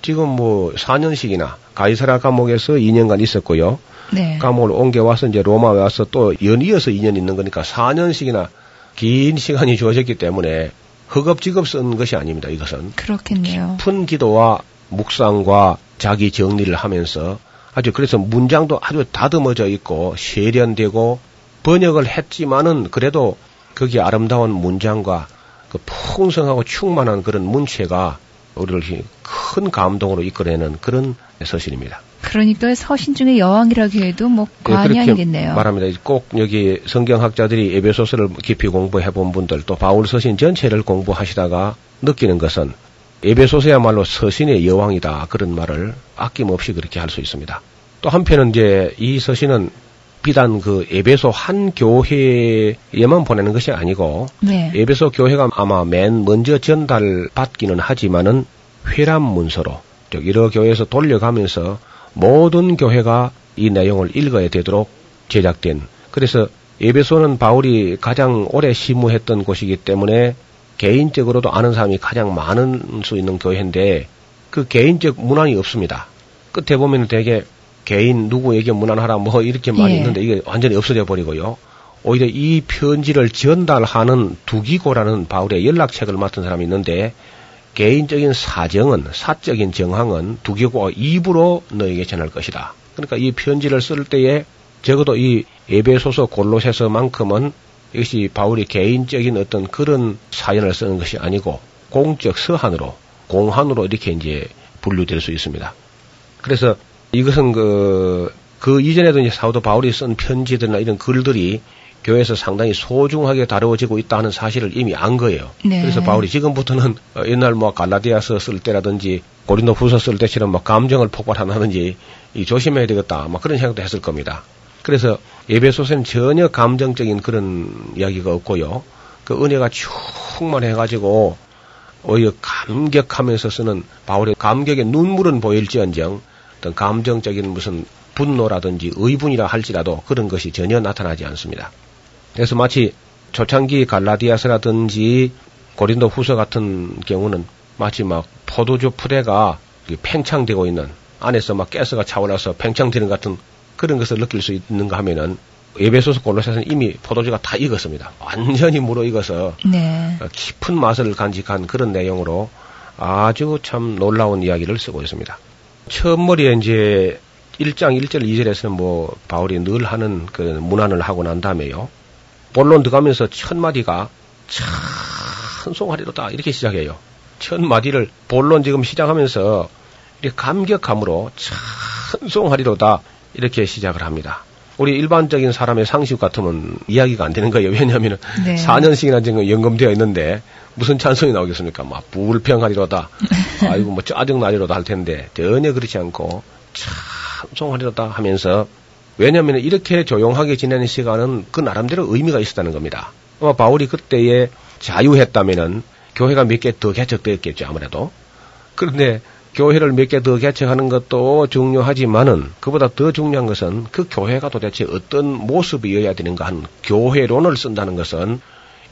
지금 뭐 4년씩이나 가이사라 감옥에서 2년간 있었고요. 네. 감옥을 옮겨와서 이제 로마에 와서 또 연이어서 2년 있는 거니까 4년씩이나 긴 시간이 주어졌기 때문에 허겁지겁 쓴 것이 아닙니다. 이것은 그렇겠네요. 깊은 기도와 묵상과 자기 정리를 하면서 아주 그래서 문장도 아주 다듬어져 있고 세련되고 번역을 했지만은 그래도 거기 아름다운 문장과 그 풍성하고 충만한 그런 문체가 우리를 큰 감동으로 이끌어내는 그런 서신입니다. 그러니까 서신 중에 여왕이라고 해도 뭐 예, 과언이 그렇게 아니겠네요. 말합니다. 꼭 여기 성경학자들이 에베소서를 깊이 공부해 본 분들 또 바울 서신 전체를 공부하시다가 느끼는 것은 에베소서야말로 서신의 여왕이다 그런 말을 아낌없이 그렇게 할 수 있습니다. 또 한편은 이제 이 서신은 비단 그 에베소 한 교회에만 보내는 것이 아니고 네. 에베소 교회가 아마 맨 먼저 전달 받기는 하지만은 회람 문서로 즉 여러 교회에서 돌려가면서 모든 교회가 이 내용을 읽어야 되도록 제작된 그래서 에베소는 바울이 가장 오래 시무했던 곳이기 때문에 개인적으로도 아는 사람이 가장 많은 수 있는 교회인데 그 개인적 문안이 없습니다. 끝에 보면 되게 개인 누구에게 문안하라 뭐 이렇게 많이 예. 있는데 이게 완전히 없어져 버리고요. 오히려 이 편지를 전달하는 두기고라는 바울의 연락책을 맡은 사람이 있는데 개인적인 사정은 사적인 정황은 두기고 입으로 너에게 전할 것이다. 그러니까 이 편지를 쓸 때에 적어도 이 에베소서 골로새서만큼은 이것이 바울이 개인적인 어떤 그런 사연을 쓰는 것이 아니고 공적 서한으로 공한으로 이렇게 이제 분류될 수 있습니다. 그래서 이것은 그, 그 이전에도 이제 사도 바울이 쓴 편지들이나 이런 글들이 교회에서 상당히 소중하게 다루어지고 있다 하는 사실을 이미 안 거예요. 네. 그래서 바울이 지금부터는 어, 옛날 뭐 갈라디아서 쓸 때라든지 고린도 후서 쓸 때처럼 뭐 감정을 폭발한다든지 이 조심해야 되겠다. 뭐 그런 생각도 했을 겁니다. 그래서 예배소서는 전혀 감정적인 그런 이야기가 없고요. 그 은혜가 충만해가지고 오히려 감격하면서 쓰는 바울의 감격의 눈물은 보일지언정 어떤 감정적인 무슨 분노라든지 의분이라 할지라도 그런 것이 전혀 나타나지 않습니다. 그래서 마치 초창기 갈라디아서라든지 고린도 후서 같은 경우는 마치 막 포도주 이렇게 팽창되고 있는 안에서 막 가스가 차올라서 팽창되는 같은 그런 것을 느낄 수 있는가 하면은 예배소서 골로새서는 이미 포도주가 다 익었습니다. 완전히 물어 익어서 네. 어, 깊은 맛을 간직한 그런 내용으로 아주 참 놀라운 이야기를 쓰고 있습니다. 처음 머리에 이제 1장 1절 2절에서는 뭐 바울이 늘 하는 그 문안을 하고 난 다음에요. 본론 들어가면서 첫 마디가 찬송하리로다 이렇게 시작해요. 첫 마디를 본론 지금 시작하면서 이렇게 감격함으로 찬송하리로다 이렇게 시작을 합니다. 우리 일반적인 사람의 상식 같으면 이야기가 안 되는 거예요. 왜냐하면 네. 4년씩이나 지금 연금되어 있는데 무슨 찬성이 나오겠습니까? 막 불평하리로다. 아이고 뭐 짜증나리로다 할 텐데 전혀 그렇지 않고 찬송하리로다 하면서 왜냐하면 이렇게 조용하게 지내는 시간은 그 나름대로 의미가 있었다는 겁니다. 아마 바울이 그때에 자유했다면은 교회가 몇 개 더 개척되었겠죠 아무래도. 그런데 교회를 몇 개 더 개척하는 것도 중요하지만은 그보다 더 중요한 것은 그 교회가 도대체 어떤 모습이어야 되는가 하는 교회론을 쓴다는 것은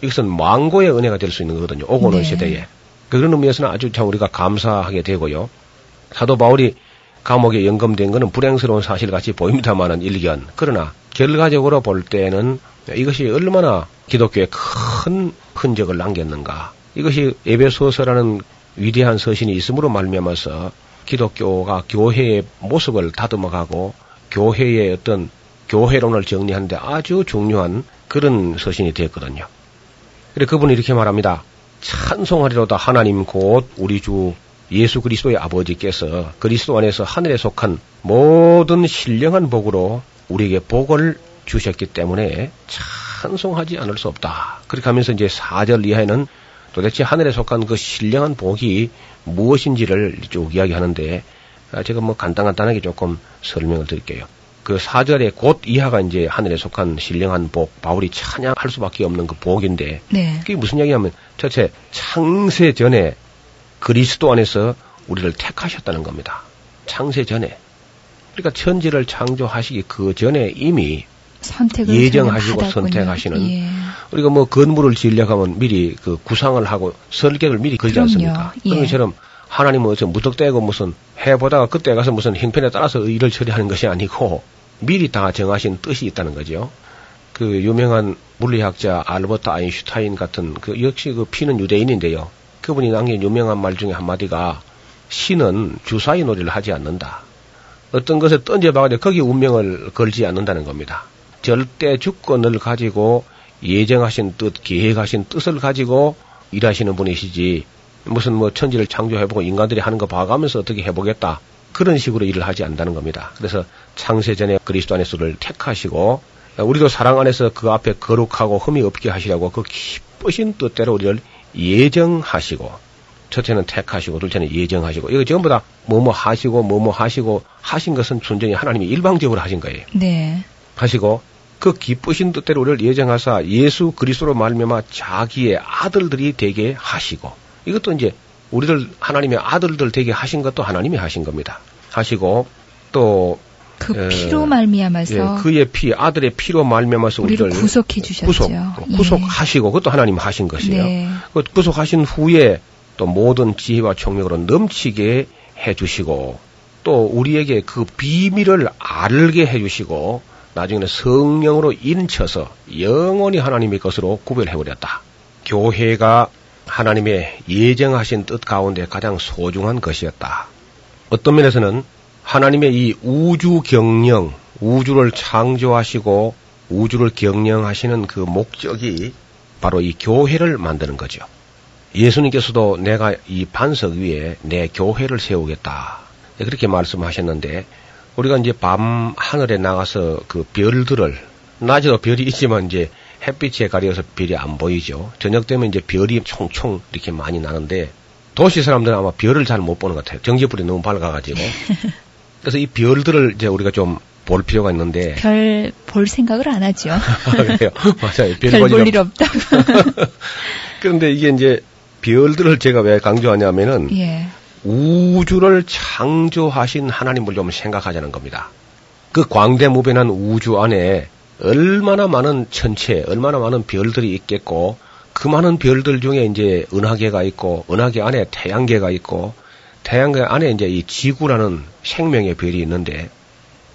이것은 망고의 은혜가 될 수 있는 거거든요. 오고 오는 네. 시대에. 그런 의미에서는 아주 참 우리가 감사하게 되고요. 사도 바울이 감옥에 연금된 것은 불행스러운 사실 같이 보입니다만은 일견. 그러나 결과적으로 볼 때는 이것이 얼마나 기독교에 큰 흔적을 남겼는가. 이것이 에베소서라는 위대한 서신이 있음으로 말미암아서 기독교가 교회의 모습을 다듬어가고 교회의 어떤 교회론을 정리하는데 아주 중요한 그런 서신이 되었거든요. 그래 그분이 이렇게 말합니다. 찬송하리로다 하나님 곧 우리 주 예수 그리스도의 아버지께서 그리스도 안에서 하늘에 속한 모든 신령한 복으로 우리에게 복을 주셨기 때문에 찬송하지 않을 수 없다. 그렇게 하면서 이제 4절 이하에는 도대체 하늘에 속한 그 신령한 복이 무엇인지를 쭉 이야기하는데 아, 제가 뭐 간단간단하게 조금 설명을 드릴게요. 그 4절에 곧 이하가 이제 하늘에 속한 신령한 복, 바울이 찬양할 수밖에 없는 그 복인데 네. 그게 무슨 이야기냐면 첫째 창세 전에 그리스도 안에서 우리를 택하셨다는 겁니다. 창세 전에. 그러니까 천지를 창조하시기 그 전에 이미 선택을 예정하시고. 선택하시는 예. 우리가 뭐 건물을 지으려고 하면 미리 그 구상을 하고 설계를 미리 그럼요. 않습니까? 예. 그런 것처럼 하나님은 어서 무턱대고 무슨 해보다가 그때 가서 무슨 형편에 따라서 일을 처리하는 것이 아니고 미리 다 정하신 뜻이 있다는 거죠. 그 유명한 물리학자 알버트 아인슈타인 같은 그 역시 그 피는 유대인인데요. 그분이 남긴 유명한 말 중에 한마디가 신은 주사위 놀이를 하지 않는다. 어떤 것에 던져봐가지고 거기 운명을 걸지 않는다는 겁니다. 절대 주권을 가지고 예정하신 뜻, 계획하신 뜻을 가지고 일하시는 분이시지 무슨 뭐 천지를 창조해보고 인간들이 하는 거 봐가면서 어떻게 해보겠다 그런 식으로 일을 하지 않는다는 겁니다. 그래서 창세전에 그리스도 안에서를 택하시고 우리도 사랑 안에서 그 앞에 거룩하고 흠이 없게 하시려고 그 기쁘신 뜻대로 우리를 예정하시고 첫째는 택하시고 둘째는 예정하시고 이거 전부 다 뭐뭐 하시고 뭐뭐 하시고 하신 것은 순전히 하나님이 일방적으로 하신 거예요. 네. 하시고 그 기쁘신 뜻대로 우리를 예정하사 예수 그리스도로 말미암아 자기의 아들들이 되게 하시고 이것도 이제 우리를 하나님의 아들들 되게 하신 것도 하나님이 하신 겁니다. 하시고 또 그 에, 피로 말미암아서 예, 그의 피 아들의 피로 말미암아서 우리를 우리를 구속해 주셨죠. 구속 예. 구속하시고 그것도 하나님 하신 것이에요. 네. 그 구속하신 후에 또 모든 지혜와 총명으로 넘치게 해 주시고 또 우리에게 그 비밀을 알게 해 주시고 나중에는 성령으로 인쳐서 영원히 하나님의 것으로 구별해 버렸다. 교회가 하나님의 예정하신 뜻 가운데 가장 소중한 것이었다. 어떤 면에서는 하나님의 이 우주 경영, 우주를 창조하시고 우주를 경영하시는 그 목적이 바로 이 교회를 만드는 거죠. 예수님께서도 내가 이 반석 위에 내 교회를 세우겠다. 그렇게 말씀하셨는데 우리가 이제 밤 하늘에 나가서 그 별들을 낮에도 별이 있지만 이제 햇빛에 가려서 별이 안 보이죠. 저녁 되면 이제 별이 총총 이렇게 많이 나는데 도시 사람들은 아마 별을 잘 못 보는 것 같아요. 전기불이 너무 밝아가지고. 그래서 이 별들을 이제 우리가 좀 볼 필요가 있는데. 별 볼 생각을 안 하죠. 그래요. 맞아요. 별볼일 보니까- 없다고. 그런데 이게 이제 별들을 제가 왜 강조하냐면은 예. 우주를 창조하신 하나님을 좀 생각하자는 겁니다. 그 광대무변한 우주 안에 얼마나 많은 천체, 얼마나 많은 별들이 있겠고, 그 많은 별들 중에 이제 은하계가 있고, 은하계 안에 태양계가 있고, 태양계 안에 이제 이 지구라는 생명의 별이 있는데,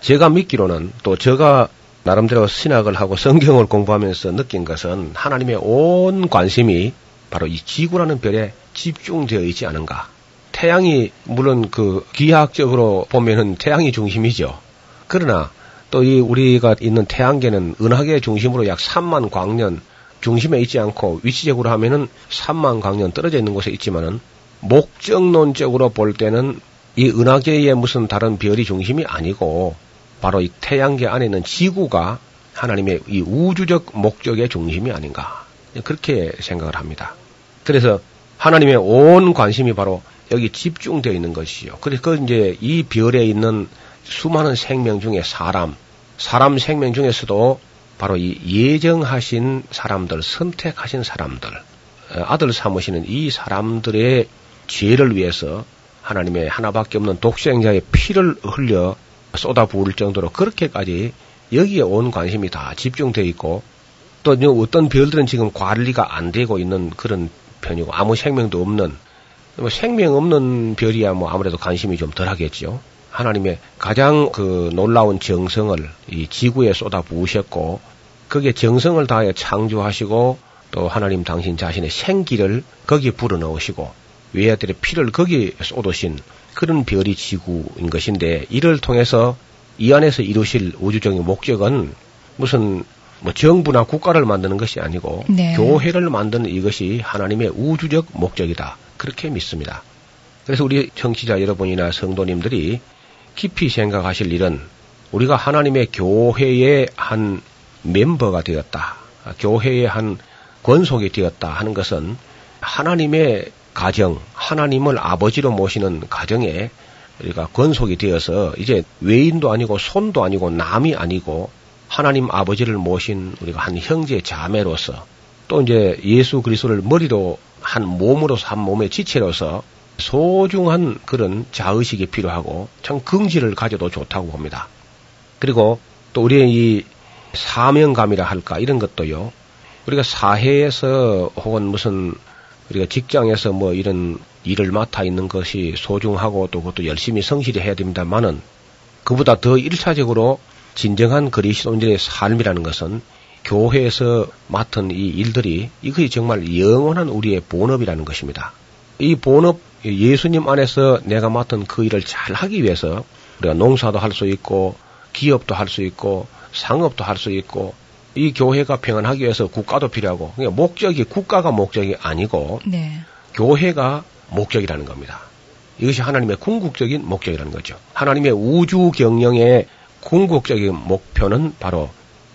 제가 믿기로는 또 제가 나름대로 신학을 하고 성경을 공부하면서 느낀 것은 하나님의 온 관심이 바로 이 지구라는 별에 집중되어 있지 않은가. 태양이 물론 그 기하학적으로 보면은 태양이 중심이죠. 그러나 또 이 우리가 있는 태양계는 은하계 중심으로 약 3만 광년 중심에 있지 않고 위치적으로 하면은 3만 광년 떨어져 있는 곳에 있지만은 목적론적으로 볼 때는 이 은하계의 무슨 다른 별이 중심이 아니고 바로 이 태양계 안에 있는 지구가 하나님의 이 우주적 목적의 중심이 아닌가 그렇게 생각을 합니다. 그래서 하나님의 온 관심이 바로 여기 집중되어 있는 것이요. 그래서 그 이제 이 별에 있는 수많은 생명 중에 사람, 사람 생명 중에서도 바로 이 예정하신 사람들, 선택하신 사람들, 어, 아들 삼으시는 이 사람들의 죄를 위해서 하나님의 하나밖에 없는 독생자의 피를 흘려 쏟아 부을 정도로 그렇게까지 여기에 온 관심이 다 집중되어 있고 또 어떤 별들은 지금 관리가 안 되고 있는 그런 편이고 아무 생명도 없는 뭐 생명 없는 별이야 뭐 아무래도 관심이 좀 덜하겠죠. 하나님의 가장 그 놀라운 정성을 이 지구에 쏟아 부으셨고 거기에 정성을 다해 창조하시고 또 하나님 당신 자신의 생기를 거기에 불어넣으시고 외아들의 피를 거기에 쏟으신 그런 별이 지구인 것인데 이를 통해서 이 안에서 이루실 우주적인 목적은 무슨 뭐 정부나 국가를 만드는 것이 아니고 네. 교회를 만드는 이것이 하나님의 우주적 목적이다. 그렇게 믿습니다. 그래서 우리 청취자 여러분이나 성도님들이 깊이 생각하실 일은 우리가 하나님의 교회의 한 멤버가 되었다. 교회의 한 권속이 되었다 하는 것은 하나님의 가정, 하나님을 아버지로 모시는 가정에 우리가 권속이 되어서 이제 외인도 아니고 손도 아니고 남이 아니고 하나님 아버지를 모신 우리가 한 형제 자매로서 또 이제 예수 그리스도를 머리로 한 몸으로서 한 몸의 지체로서 소중한 그런 자의식이 필요하고 참 긍지를 가져도 좋다고 봅니다. 그리고 또 우리의 이 사명감이라 할까 이런 것도요. 우리가 사회에서 혹은 무슨 우리가 직장에서 뭐 이런 일을 맡아 있는 것이 소중하고 또 그것도 열심히 성실히 해야 됩니다만은 그보다 더 일차적으로 진정한 그리스도인들의 삶이라는 것은 교회에서 맡은 이 일들이 이것이 정말 영원한 우리의 본업이라는 것입니다. 이 본업 예수님 안에서 내가 맡은 그 일을 잘 하기 위해서 우리가 농사도 할 수 있고 기업도 할 수 있고 상업도 할 수 있고 이 교회가 평안하기 위해서 국가도 필요하고 그러니까 목적이 국가가 목적이 아니고 네. 교회가 목적이라는 겁니다. 이것이 하나님의 궁극적인 목적이라는 거죠. 하나님의 우주 경영의 궁극적인 목표는 바로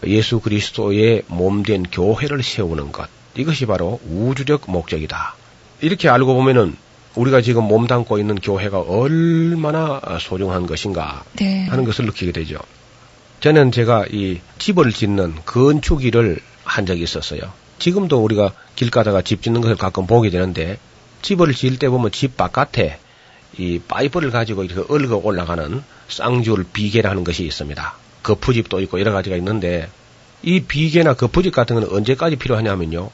예수 그리스도의 몸된 교회를 세우는 것. 이것이 바로 우주적 목적이다. 이렇게 알고 보면은 우리가 지금 몸담고 있는 교회가 얼마나 소중한 것인가 네. 하는 것을 느끼게 되죠. 저는 제가 이 집을 짓는 건축 일을 한 적이 있었어요. 지금도 우리가 길 가다가 집 짓는 것을 가끔 보게 되는데 집을 지을 때 보면 집 바깥에 이 파이프를 가지고 이렇게 얽어 올라가는 쌍줄 비계라는 것이 있습니다. 거푸집도 있고 여러 가지가 있는데 이 비계나 거푸집 같은 건 언제까지 필요하냐면요.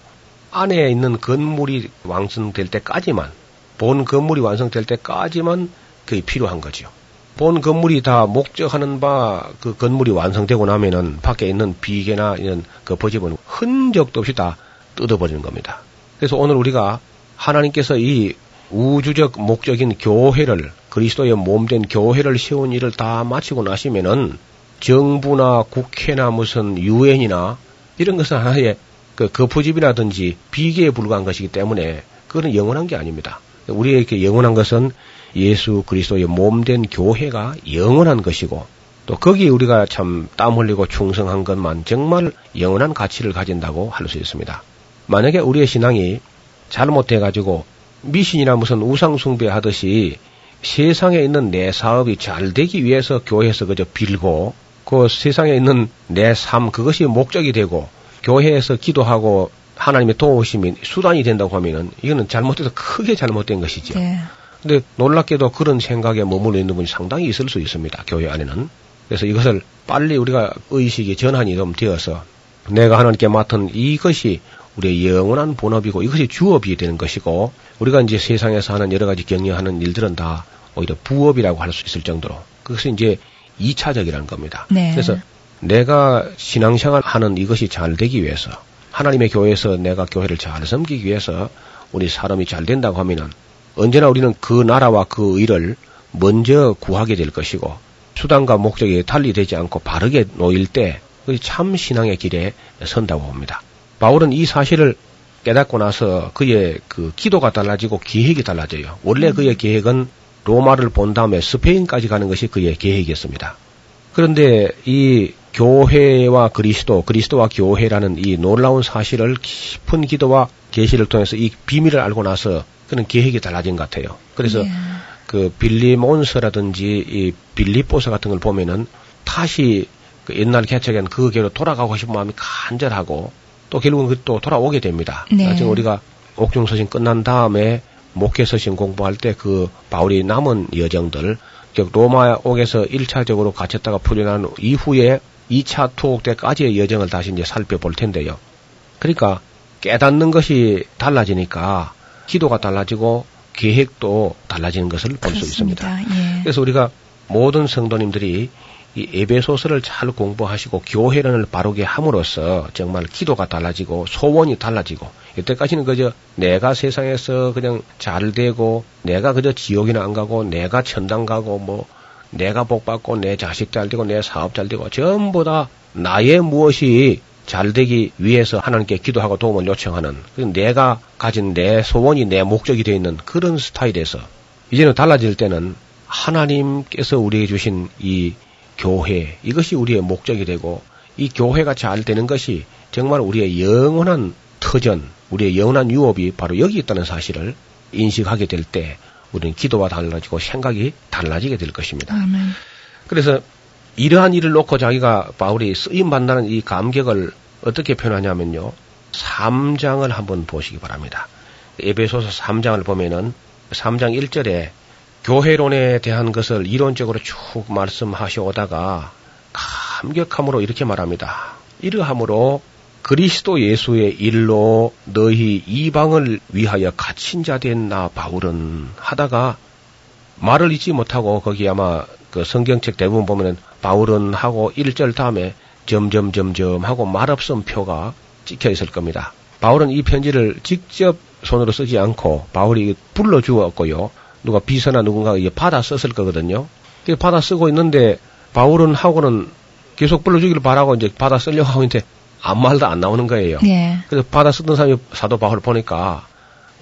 안에 있는 건물이 완성될 때까지만 본 건물이 완성될 때까지만 그게 필요한 거죠. 본 건물이 다 목적하는 바 그 건물이 완성되고 나면은 밖에 있는 비계나 이런 거푸집은 흔적도 없이 다 뜯어버리는 겁니다. 그래서 오늘 우리가 하나님께서 이 우주적 목적인 교회를 그리스도의 몸된 교회를 세운 일을 다 마치고 나시면은 정부나 국회나 무슨 유엔이나 이런 것은 하나의 그 거푸집이라든지 비계에 불과한 것이기 때문에 그거는 영원한 게 아닙니다. 우리에게 영원한 것은 예수 그리스도의 몸된 교회가 영원한 것이고 또 거기에 우리가 참 땀 흘리고 충성한 것만 정말 영원한 가치를 가진다고 할 수 있습니다. 만약에 우리의 신앙이 잘못돼가지고 미신이나 무슨 우상 숭배 하듯이 세상에 있는 내 사업이 잘 되기 위해서 교회에서 그저 빌고 그 세상에 있는 내 삶 그것이 목적이 되고 교회에서 기도하고 하나님의 도우심이 수단이 된다고 하면은 이거는 잘못돼서 크게 잘못된 것이죠. 네. 근데 놀랍게도 그런 생각에 머물러 있는 분이 상당히 있을 수 있습니다. 교회 안에는. 그래서 이것을 빨리 우리가 의식이 전환이 좀 되어서 내가 하나님께 맡은 이것이 우리의 영원한 본업이고 이것이 주업이 되는 것이고 우리가 이제 세상에서 하는 여러 가지 경영하는 일들은 다 오히려 부업이라고 할 수 있을 정도로 그것이 이제 2차적이라는 겁니다. 네. 그래서 내가 신앙생활 하는 이것이 잘 되기 위해서 하나님의 교회에서 내가 교회를 잘 섬기기 위해서 우리 사람이 잘 된다고 하면은 언제나 우리는 그 나라와 그 의를 먼저 구하게 될 것이고 수단과 목적이 달리되지 않고 바르게 놓일 때 그것이 참 신앙의 길에 선다고 봅니다. 바울은 이 사실을 깨닫고 나서 그의 그 기도가 달라지고 계획이 달라져요. 원래 그의 계획은 로마를 본 다음에 스페인까지 가는 것이 그의 계획이었습니다. 그런데 이 교회와 그리스도, 그리스도와 교회라는 이 놀라운 사실을 깊은 기도와 계시를 통해서 이 비밀을 알고 나서 그는 계획이 달라진 것 같아요. 그래서 네. 그 빌리 몬스라든지 이 빌리포스 같은 걸 보면은 다시 그 옛날 개척엔 그 교로 돌아가고 싶은 마음이 간절하고 또 결국은 그 또 돌아오게 됩니다. 네. 나중에 우리가 옥중 서신 끝난 다음에 목회 서신 공부할 때 그 바울이 남은 여정들 즉 로마 옥에서 1차적으로 갇혔다가 풀려난 이후에 2차 투옥 때까지의 여정을 다시 이제 살펴볼 텐데요. 그러니까 깨닫는 것이 달라지니까 기도가 달라지고 계획도 달라지는 것을 볼 수 있습니다. 예. 그래서 우리가 모든 성도님들이 이 에베소서를 잘 공부하시고 교회론을 바르게 함으로써 정말 기도가 달라지고 소원이 달라지고 이때까지는 그저 내가 세상에서 그냥 잘 되고 내가 그저 지옥이나 안 가고 내가 천당 가고 뭐 내가 복 받고 내 자식 잘 되고 내 사업 잘 되고 전부 다 나의 무엇이 잘 되기 위해서 하나님께 기도하고 도움을 요청하는 그 내가 가진 내 소원이 내 목적이 되어 있는 그런 스타일에서 이제는 달라질 때는 하나님께서 우리에게 주신 이 교회 이것이 우리의 목적이 되고 이 교회가 잘 되는 것이 정말 우리의 영원한 터전, 우리의 영원한 유업이 바로 여기 있다는 사실을 인식하게 될 때 우리는 기도와 달라지고 생각이 달라지게 될 것입니다. 아멘. 그래서 이러한 일을 놓고 자기가 바울이 쓰임 받는다는 이 감격을 어떻게 표현하냐면요. 3장을 한번 보시기 바랍니다. 에베소서 3장을 보면은 3장 1절에 교회론에 대한 것을 이론적으로 쭉 말씀하시 오다가 감격함으로 이렇게 말합니다. 이러함으로 그리스도 예수의 일로 너희 이방을 위하여 갇힌 자 된 나 바울은 하다가 말을 잊지 못하고 거기 아마 그 성경책 대부분 보면은 바울은 하고 1절 다음에 점점 점점 하고 말없음 표가 찍혀 있을 겁니다. 바울은 이 편지를 직접 손으로 쓰지 않고 바울이 불러 주었고요. 누가 비서나 누군가 이게 받아 썼을 거거든요. 받아 쓰고 있는데 바울은 하고는 계속 불러 주기를 바라고 이제 받아 쓰려고 하고 있는데 아무 말도 안 나오는 거예요. 예. 그래서 받아 쓰던 사람이 사도 바울을 보니까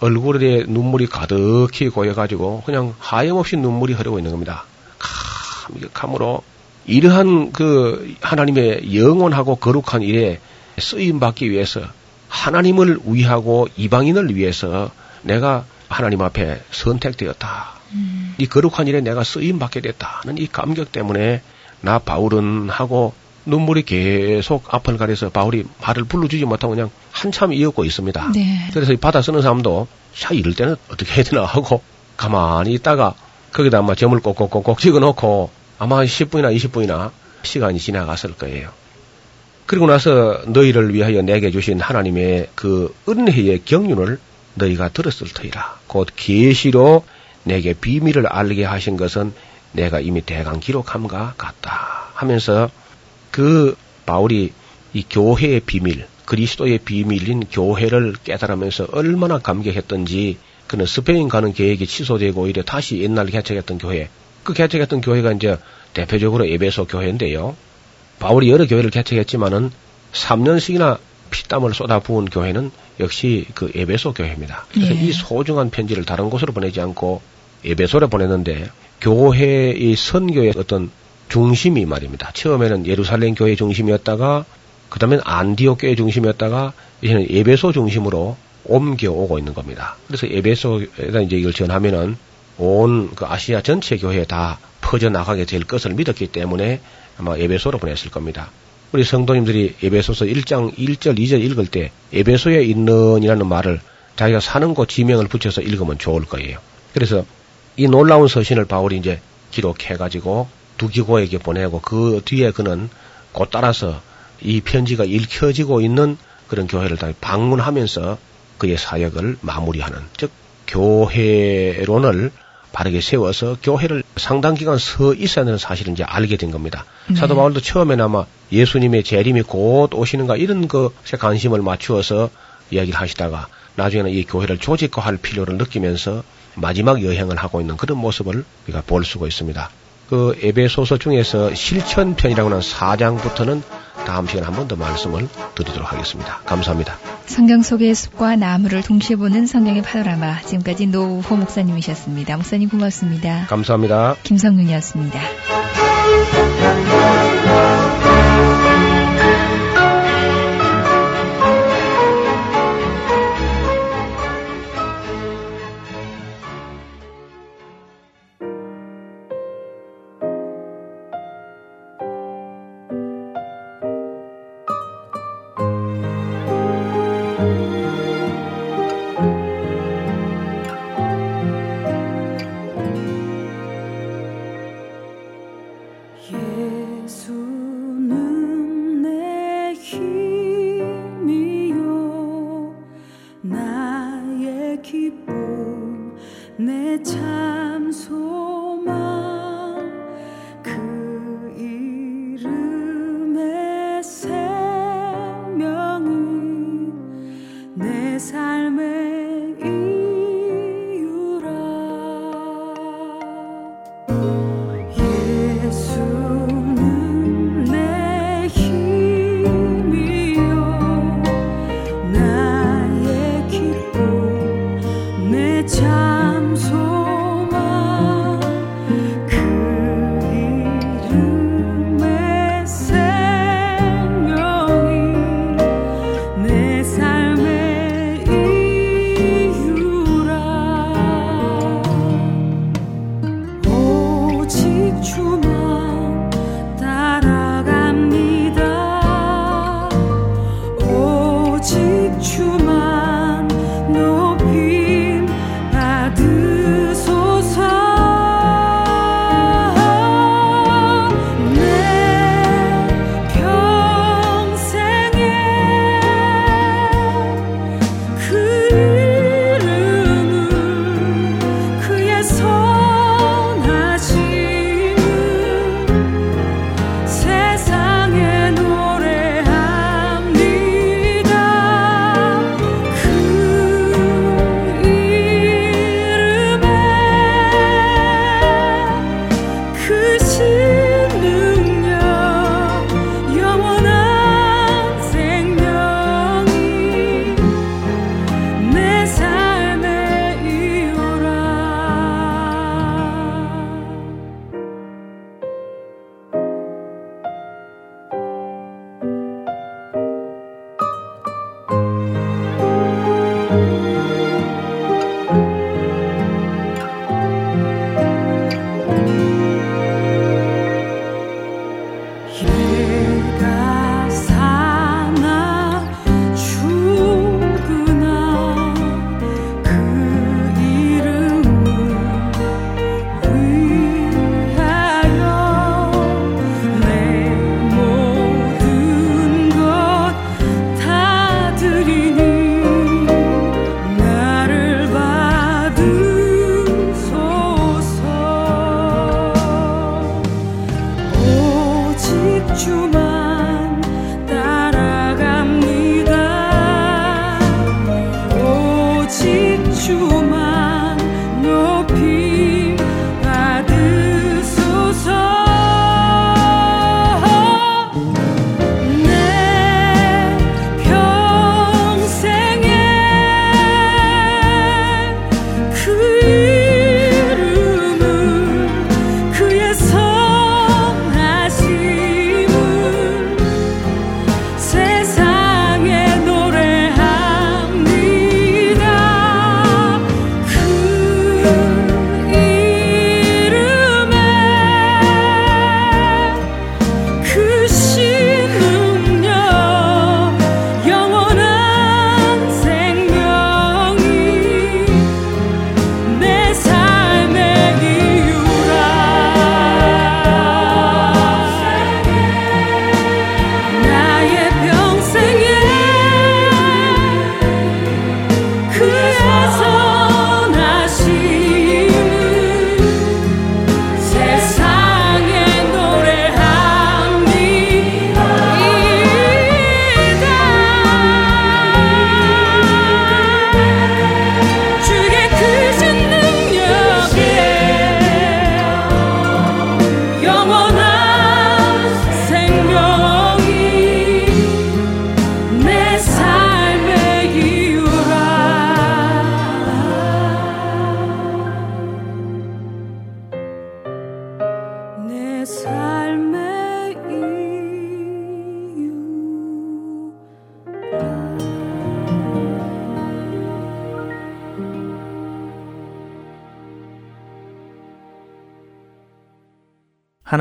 얼굴에 눈물이 가득히 고여가지고 그냥 하염없이 눈물이 흐르고 있는 겁니다. 감격함으로 이러한 그 하나님의 영원하고 거룩한 일에 쓰임 받기 위해서 하나님을 위하고 이방인을 위해서 내가 하나님 앞에 선택되었다. 음. 이 거룩한 일에 내가 쓰임 받게 됐다는 이 감격 때문에 나 바울은 하고 눈물이 계속 앞을 가려서 바울이 말을 불러주지 못하고 그냥 한참 이었고 있습니다. 네. 그래서 이 받아 쓰는 사람도 자 이럴 때는 어떻게 해야 되나 하고 가만히 있다가 거기다 아마 점을 꼭꼭꼭꼭 찍어놓고 아마 한 10분이나 20분이나 시간이 지나갔을 거예요. 그리고 나서 너희를 위하여 내게 주신 하나님의 그 은혜의 경륜을 너희가 들었을 터이라. 곧 계시로 내게 비밀을 알게 하신 것은 내가 이미 대강 기록함과 같다. 하면서 그 바울이 이 교회의 비밀, 그리스도의 비밀인 교회를 깨달으면서 얼마나 감격했던지 그는 스페인 가는 계획이 취소되고 오히려 다시 옛날 개척했던 교회, 그 개척했던 교회가 이제 대표적으로 에베소 교회인데요. 바울이 여러 교회를 개척했지만은 3년씩이나 피땀을 쏟아부은 교회는 역시 그 에베소 교회입니다. 그래서 예. 이 소중한 편지를 다른 곳으로 보내지 않고 에베소로 보냈는데 교회의 선교의 어떤 중심이 말입니다. 처음에는 예루살렘 교회 중심이었다가 그다음엔 안디옥 교회 중심이었다가 이제는 에베소 중심으로 옮겨오고 있는 겁니다. 그래서 에베소에다 이제 이걸 전하면은 온 그 아시아 전체 교회에 다 퍼져 나가게 될 것을 믿었기 때문에 아마 에베소로 보냈을 겁니다. 우리 성도님들이 에베소서 1장 1절 2절 읽을 때 에베소에 있는 이라는 말을 자기가 사는 곳 지명을 붙여서 읽으면 좋을 거예요. 그래서 이 놀라운 서신을 바울이 이제 기록해가지고 두기고에게 보내고 그 뒤에 그는 곧 따라서 이 편지가 읽혀지고 있는 그런 교회를 다 방문하면서 그의 사역을 마무리하는 즉 교회론을 바르게 세워서 교회를 상당 기간 서 있어야 하는 사실을 이제 알게 된 겁니다. 네. 사도 바울도 처음에는 아마 예수님의 재림이 곧 오시는가 이런 것에 관심을 맞추어서 이야기를 하시다가 나중에는 이 교회를 조직화할 필요를 느끼면서 마지막 여행을 하고 있는 그런 모습을 우리가 볼 수가 있습니다. 그 에베소서 중에서 실천편이라고 하는 4장부터는 다음 시간에 한 번 더 말씀을 드리도록 하겠습니다. 감사합니다. 성경 속의 숲과 나무를 동시에 보는 성경의 파노라마. 지금까지 노우호 목사님이셨습니다. 목사님 고맙습니다. 감사합니다. 김성윤이었습니다.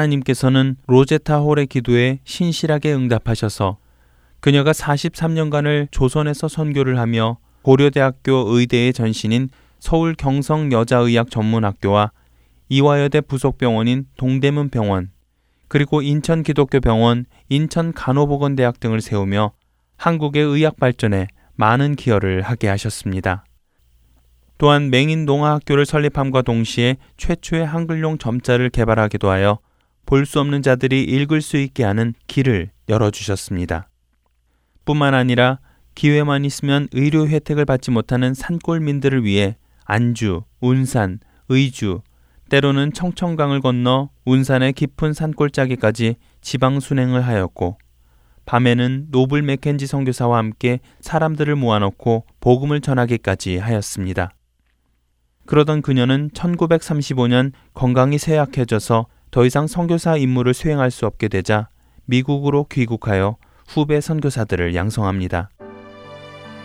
하나님께서는 로제타 홀의 기도에 신실하게 응답하셔서 그녀가 43년간을 조선에서 선교를 하며 고려대학교 의대의 전신인 서울 경성 여자의학 전문학교와 이화여대 부속병원인 동대문 병원, 그리고 인천 기독교 병원, 인천 간호보건대학 등을 세우며 한국의 의학 발전에 많은 기여를 하게 하셨습니다. 또한 맹인 농아학교를 설립함과 동시에 최초의 한글용 점자를 개발하기도 하여 볼 수 없는 자들이 읽을 수 있게 하는 길을 열어주셨습니다. 뿐만 아니라 기회만 있으면 의료 혜택을 받지 못하는 산골민들을 위해 안주, 운산, 의주, 때로는 청천강을 건너 운산의 깊은 산골짜기까지 지방 순행을 하였고 밤에는 노블 맥켄지 선교사와 함께 사람들을 모아놓고 복음을 전하기까지 하였습니다. 그러던 그녀는 1935년 건강이 쇠약해져서 더 이상 선교사 임무를 수행할 수 없게 되자 미국으로 귀국하여 후배 선교사들을 양성합니다.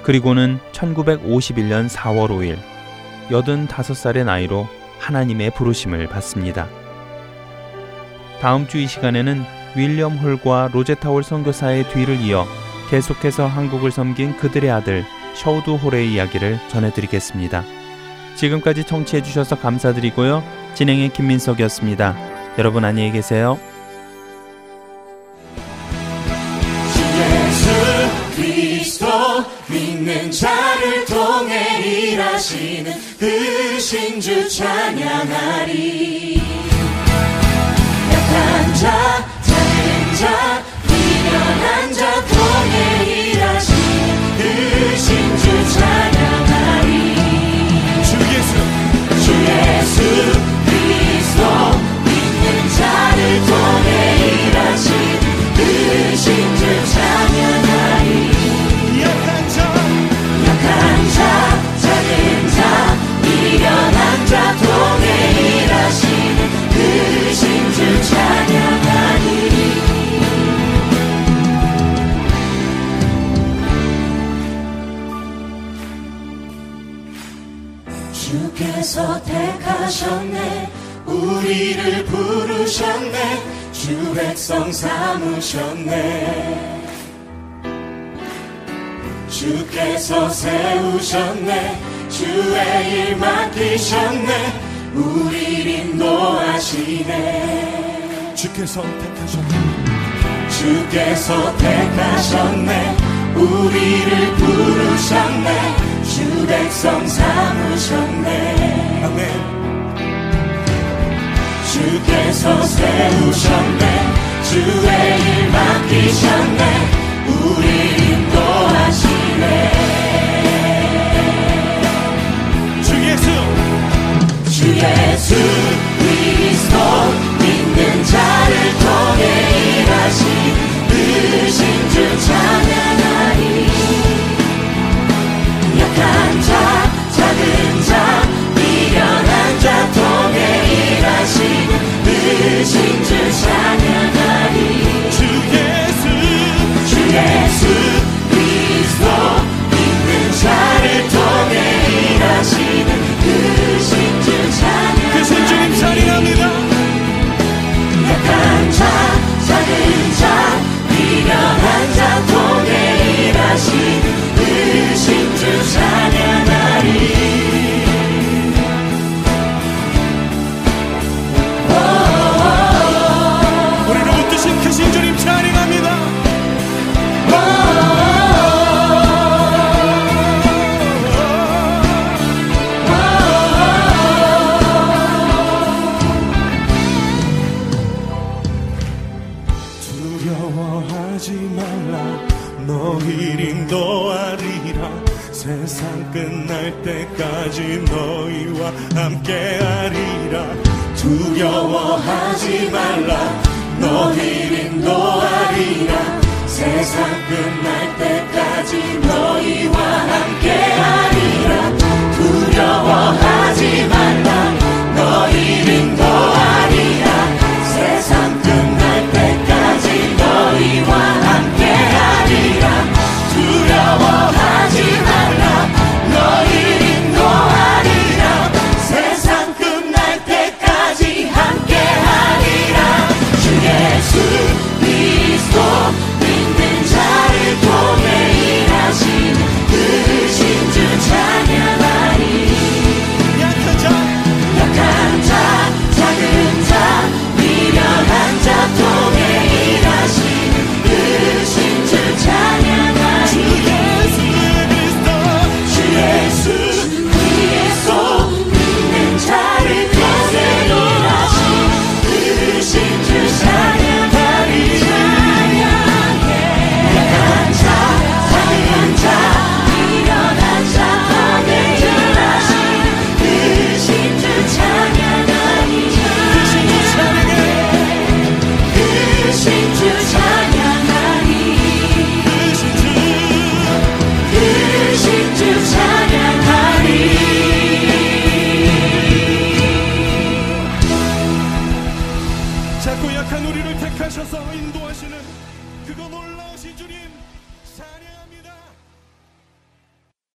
그리고는 1951년 4월 5일 85살의 나이로 하나님의 부르심을 받습니다. 다음 주 이 시간에는 윌리엄 홀과 로제타 홀 선교사의 뒤를 이어 계속해서 한국을 섬긴 그들의 아들 셔우드 홀의 이야기를 전해드리겠습니다. 지금까지 청취해 주셔서 감사드리고요. 진행의 김민석이었습니다. 여러분 안녕히 계세요. 예수 그리스도 믿는 자를 통해 일하시는 그 신주 찬양하리 약한 자 작은 자 미련한 자 통해 일하시는 그 신주 찬양 주께서 택하셨네. 우리를 부르셨네 주 백성 삼으셨네. 주께서 세우셨네. 주의 일 맡기셨네. 우리를 인도하시네. 주께서 택하셨네. 주께서 택하셨네. 우리를 부르셨네. 주 백성 삼으셨네. 아멘 주께서 세우셨네. 주의 일 맡기셨네. 우리 인도하시네. 주 예수. 주 예수 그리스도 믿는 자를 통해 일하신 그 신 주 찬양 작은 자 미련한 자통